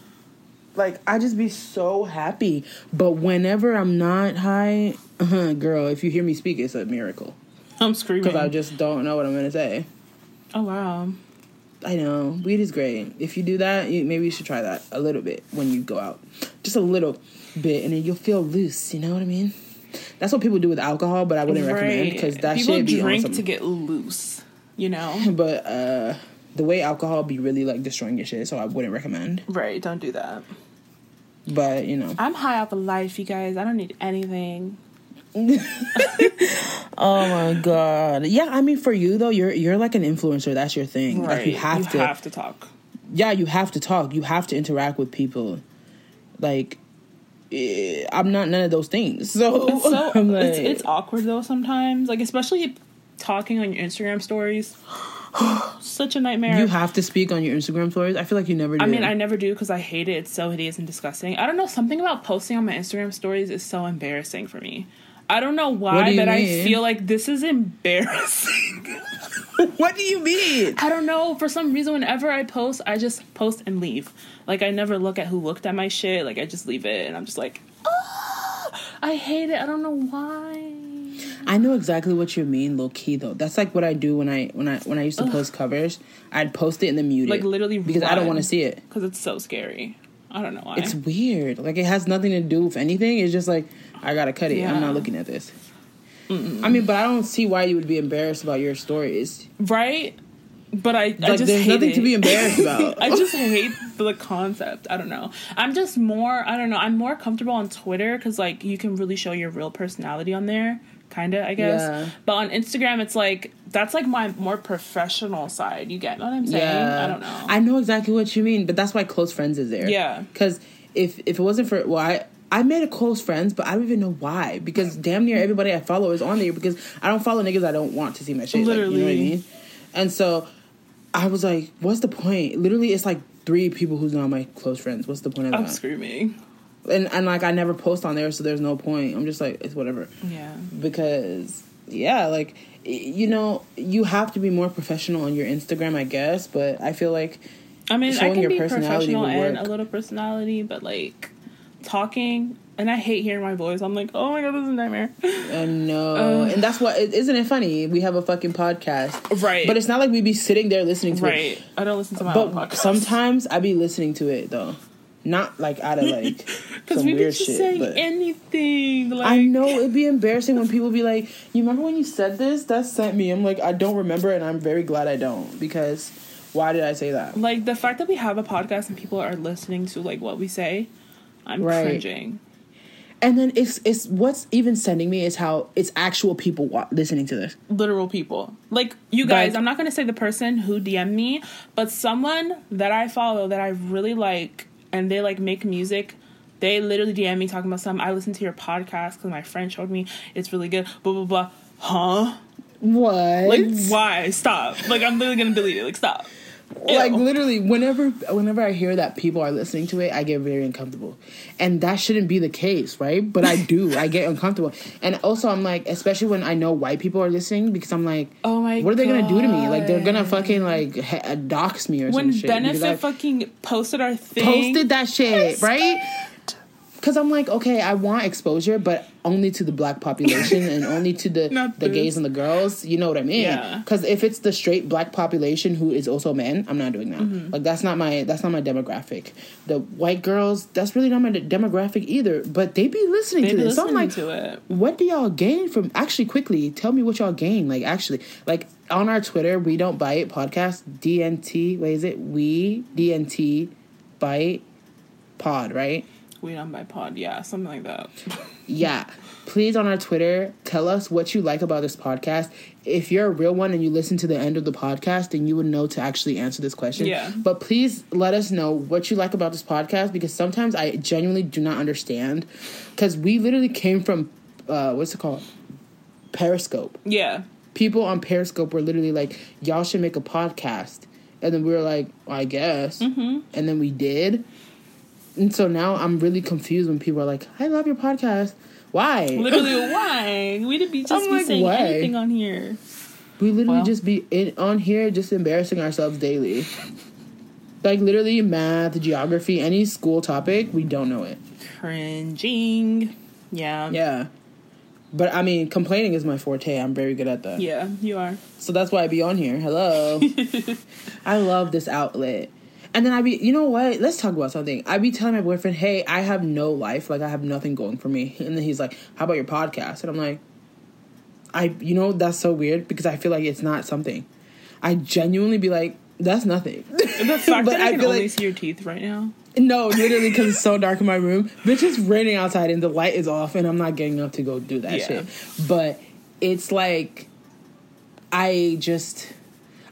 like i just be so happy. But whenever i'm not high uh, girl if you hear me speak it's a miracle I'm screaming. because I just don't know what I'm gonna say. oh wow. I know weed is great. If you do that, you, maybe you should try that a little bit when you go out, just a little bit, and then you'll feel loose. You know what I mean? That's what people do with alcohol, but I wouldn't recommend because that people should be on drink some- to get loose. You know. But uh, the way alcohol be really like destroying your shit, so I wouldn't recommend. right. Don't do that. But you know, I'm high off of life, you guys. I don't need anything. oh my god, yeah. I mean, for you though, you're you're like an influencer. That's your thing. Right. Like you have to. have to talk. yeah, you have to talk. You have to interact with people. Like, eh, I'm not none of those things. So, It's so like, it's, it's awkward though sometimes. Like especially talking on your Instagram stories. Such a nightmare. you have to speak on your Instagram stories. I feel like you never do. I mean, I never do because I hate it. It's so hideous and disgusting. I don't know. Something about posting on my Instagram stories is so embarrassing for me. I don't know why, do but I feel like this is embarrassing. what do you mean? I don't know. For some reason, whenever I post, I just post and leave. Like I never look at who looked at my shit. Like I just leave it, and I'm just like, ah, I hate it. I don't know why. I know exactly what you mean, low key though. That's like what I do when I when I when I used to post covers. I'd post it and then mute Like it, literally, because I don't want to see it. because it's so scary. I don't know why. It's weird. Like it has nothing to do with anything. It's just like I gotta cut it. I'm not looking at this. I mean, but I don't see why you would be embarrassed about your stories. right. But I, I just there's nothing it. to be embarrassed about. I just hate the concept. I don't know. I'm just more. I don't know. I'm more comfortable on Twitter because like you can really show your real personality on there. Kinda, I guess. Yeah. But on Instagram, it's like that's like my more professional side. You get what I'm saying? Yeah. I don't know. I know exactly what you mean, but that's why close friends is there. Yeah. Because if if it wasn't for well, I I made a close friends, but I don't even know why. Because damn near everybody I follow is on there because I don't follow niggas I don't want to see my shit. Like, you know what I Literally. mean? And so I was like, what's the point? Literally, it's like three people who's not my close friends. What's the point of that? I'm screaming. And and like I never post on there, so there's no point. I'm just like it's whatever Yeah. because yeah, like you know, you have to be more professional on your Instagram, I guess. But I feel like I mean, I can your be professional and a little personality, but like talking, and I hate hearing my voice. I'm like, oh my god, this is a nightmare. I know, and that's what it- isn't it funny? We have a fucking podcast, Right. But it's not like we'd be sitting there listening to right. it. I don't listen to my own But podcast. sometimes I'd be listening to it though, not like out of like because some we be weird just shit. saying anything. Like I know it'd be embarrassing when people be like, "You remember when you said this? That sent me." I'm like, I don't remember, and I'm very glad I don't because why did I say that? like the fact that we have a podcast and people are listening to like what we say. I'm Right. cringing. And then it's it's what's even sending me is how it's actual people wa- listening to this. literal people. Like you guys, I'm not gonna say the person who DM'd me, but someone that I follow that I really like and they like make music. They literally DM me talking about something. I listened to your podcast because my friend showed me it's really good. Blah blah blah. Huh? What? Like why? Stop. Like I'm literally gonna delete it. Like stop. Like literally whenever whenever I hear that people are listening to it, I get very uncomfortable. And that shouldn't be the case, right? But I do. I get uncomfortable. And also I'm like, especially when I know white people are listening because I'm like, Oh my what are they gonna do to me? Like they're gonna fucking like he- dox me or when some shit. because Benefit fucking posted our thing. posted that shit, right? Because I'm like, okay, I want exposure, but only to the black population and only to the the gays and the girls. You know what I mean? Yeah. Because if it's the straight black population who is also men, I'm not doing that. Mm-hmm. Like that's not my that's not my demographic. The white girls, that's really not my de- demographic either. But they be listening They to be this. So I'm like, to it. what do y'all gain from? Actually, quickly tell me what y'all gain. Like actually, like on our Twitter, we don't bite podcast DNT. What is it? We DNT bite pod right. We on my pod, yeah, something like that. Yeah. Please on our Twitter, tell us what you like about this podcast. If you're a real one and you listen to the end of the podcast, then you would know to actually answer this question. Yeah. But please let us know what you like about this podcast because sometimes I genuinely do not understand. Because we literally came from, uh, what's it called? Periscope. Yeah. People on Periscope were literally like, y'all should make a podcast. And then we were like, I guess. Mm-hmm. And then we did. And so now I'm really confused when people are like, I love your podcast. Why? Literally, why? We'd be just I'm be like, saying why? anything on here. We literally Well. just be in, on here just embarrassing ourselves daily. Like literally math, geography, any school topic, we don't know it. Cringing. Yeah. Yeah. But I mean, complaining is my forte. I'm very good at that. Yeah, you are. So that's why I be on here. Hello. I love this outlet. And then I'd be, you know what? Let's talk about something. I'd be telling my boyfriend, hey, I have no life. Like, I have nothing going for me. And then he's like, how about your podcast? And I'm like, I, you know, that's so weird because I feel like it's not something. I genuinely be like, that's nothing. The fact But that I, I can only like- see your teeth right now. no, literally because it's so dark in my room. Bitch, it's raining outside and the light is off and I'm not getting up to go do that Yeah. shit. But it's like, I just,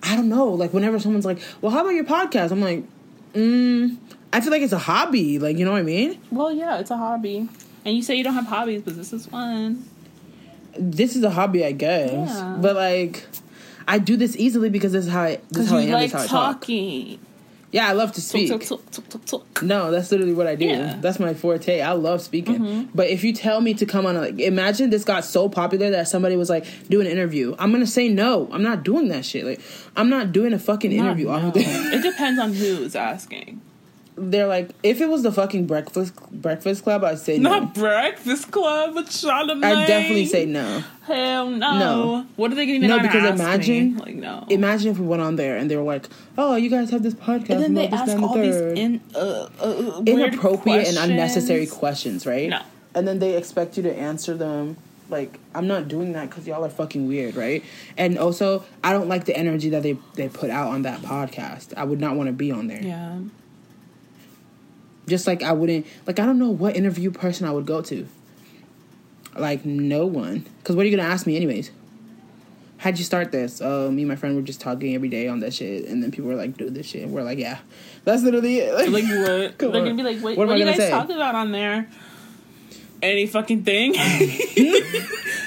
I don't know. Like, whenever someone's like, well, how about your podcast? I'm like, mm, I feel like it's a hobby. Like, you know what I mean? Well, yeah, it's a hobby. And you say you don't have hobbies, but this is fun. This is a hobby, I guess. Yeah. But like, I do this easily because this is how I, this is how I you am. like how I talk. Yeah, I love to speak. talk, talk, talk, talk, talk. No, that's literally what I do. Yeah. That's my forte. I love speaking. Mm-hmm. But if you tell me to come on, a, like, imagine this got so popular that somebody was like, do an interview. I'm gonna say no. I'm not doing that shit. Like, I'm not doing a fucking interview Not off of no. It depends on who's asking. They're like, if it was the fucking breakfast breakfast club, I'd say no. Not Breakfast Club with Charlamagne. I'd definitely say no. Hell no. No. What are they even No, on because ask me? imagine- Like, no. Imagine if we went on there and they were like, "Oh, you guys have this podcast." and then they ask and the all these in, uh, uh, inappropriate and unnecessary questions. questions, right? No. And then they expect you to answer them. Like I'm not doing that because y'all are fucking weird, right? And also, I don't like the energy that they they put out on that podcast. I would not want to be on there. Yeah. Just like I wouldn't like I don't know what interview person I would go to. Like no one, because what are you gonna ask me anyways? How'd you start this? Uh, me and my friend were just talking every day on that shit, and then people were like, "Do this shit." We're like, "Yeah, that's literally it." Like what? They're on. gonna be like, wait, What what, are you guys say? talking about on there? Any fucking thing?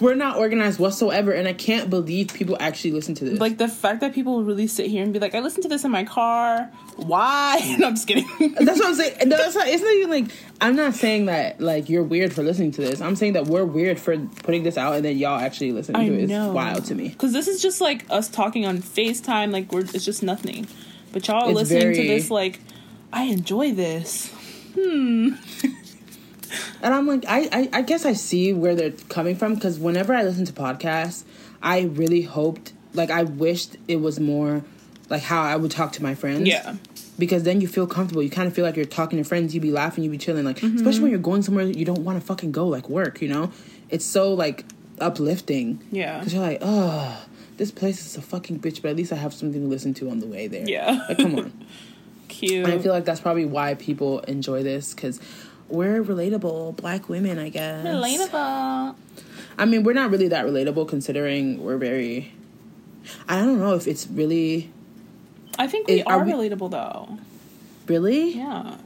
we're not organized whatsoever, and I can't believe people actually listen to this. like the fact that people really sit here and be like, I listen to this in my car. Why? No, I'm just kidding. That's what I'm saying. No, That's not, it's not even like I'm not saying that like you're weird for listening to this. I'm saying that we're weird for putting this out and then y'all actually listening I to it. It's know. wild to me. Because this is just like us talking on FaceTime. Like we're it's just nothing. But y'all are It's listening to this like, I enjoy this. Hmm. And I'm like, I, I, I guess I see where they're coming from because whenever I listen to podcasts, I really hoped, like, I wished it was more like how I would talk to my friends. Yeah. Because then you feel comfortable. You kind of feel like you're talking to friends. You'd be laughing. You'd be chilling. Like, Mm-hmm. especially when you're going somewhere you don't want to fucking go, like work. You know, it's so like uplifting. Yeah. Because you're like, oh, this place is a fucking bitch, but at least I have something to listen to on the way there. Yeah. Like, come on. Cute. And I feel like that's probably why people enjoy this because we're relatable black women, I guess. Relatable. I mean, we're not really that relatable considering we're very. I don't know if it's really, I think we Is- are are we- relatable though. really. Yeah.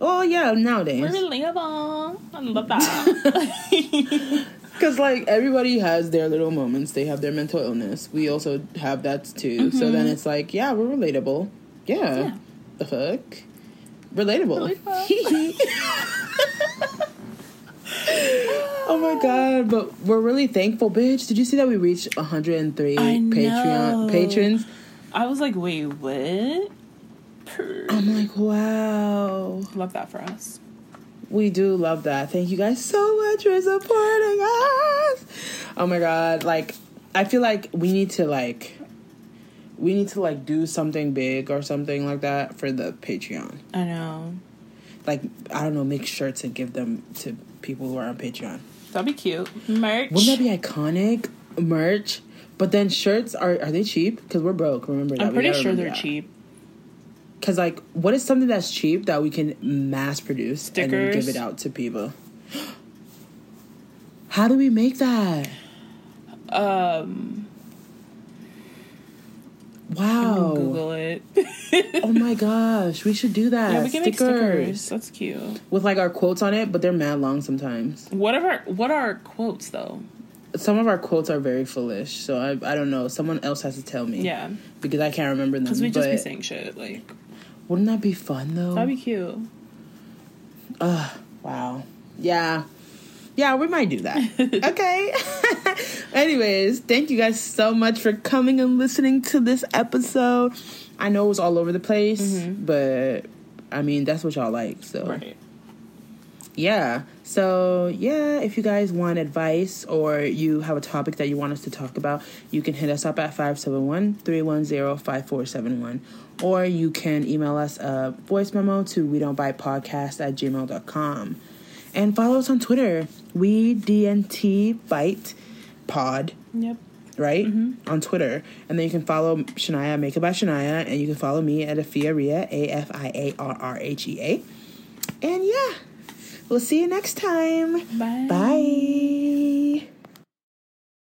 Oh yeah, nowadays. We're relatable. I love that. Because like everybody has their little moments. They have their mental illness. We also have that too. So then it's like, yeah, we're relatable. Yeah. Mm-hmm. Yeah. The fuck. Relatable. oh my god! But we're really thankful, bitch. Did you see that we reached 103 I Patreon patrons? I was like, wait, what? I'm like, wow. Love that for us. We do love that. Thank you guys so much for supporting us. Oh my god, like I feel like we need to like we need to like do something big or something like that for the Patreon. I know. Like I don't know, make shirts and give them to people who are on Patreon. That'd be cute. Merch. Wouldn't that be iconic? Merch. But then shirts are are they cheap? Because we're broke. Remember that. I'm pretty sure they're cheap. Because like, what is something that's cheap that we can mass produce and then give it out to people? How do we make that? Um, Wow! Google it. Oh my gosh, we should do that. yeah, we can make stickers. That's cute. with like our quotes on it, but they're mad long sometimes. What are our, what are our quotes though? Some of our quotes are very foolish, so I I don't know. Someone else has to tell me. Yeah, because I can't remember them. because we just be saying shit. Like wouldn't that be fun though? that'd be cute. Ugh, wow. Yeah. Yeah, we might do that. okay. Anyways, thank you guys so much for coming and listening to this episode. I know it was all over the place, mm-hmm. but I mean, that's what y'all like. So, Right. yeah. So, yeah, if you guys want advice or you have a topic that you want us to talk about, you can hit us up at 571 310 5471. Or you can email us a voice memo to we don't bite podcast at gmail.com. And follow us on Twitter, we DNT bite pod, Yep. right? Mm-hmm. On Twitter. And then you can follow Shania, Make It by Shania, and you can follow me at Afia Ria, A F I A R R H E A. And yeah, we'll see you next time. Bye. Bye.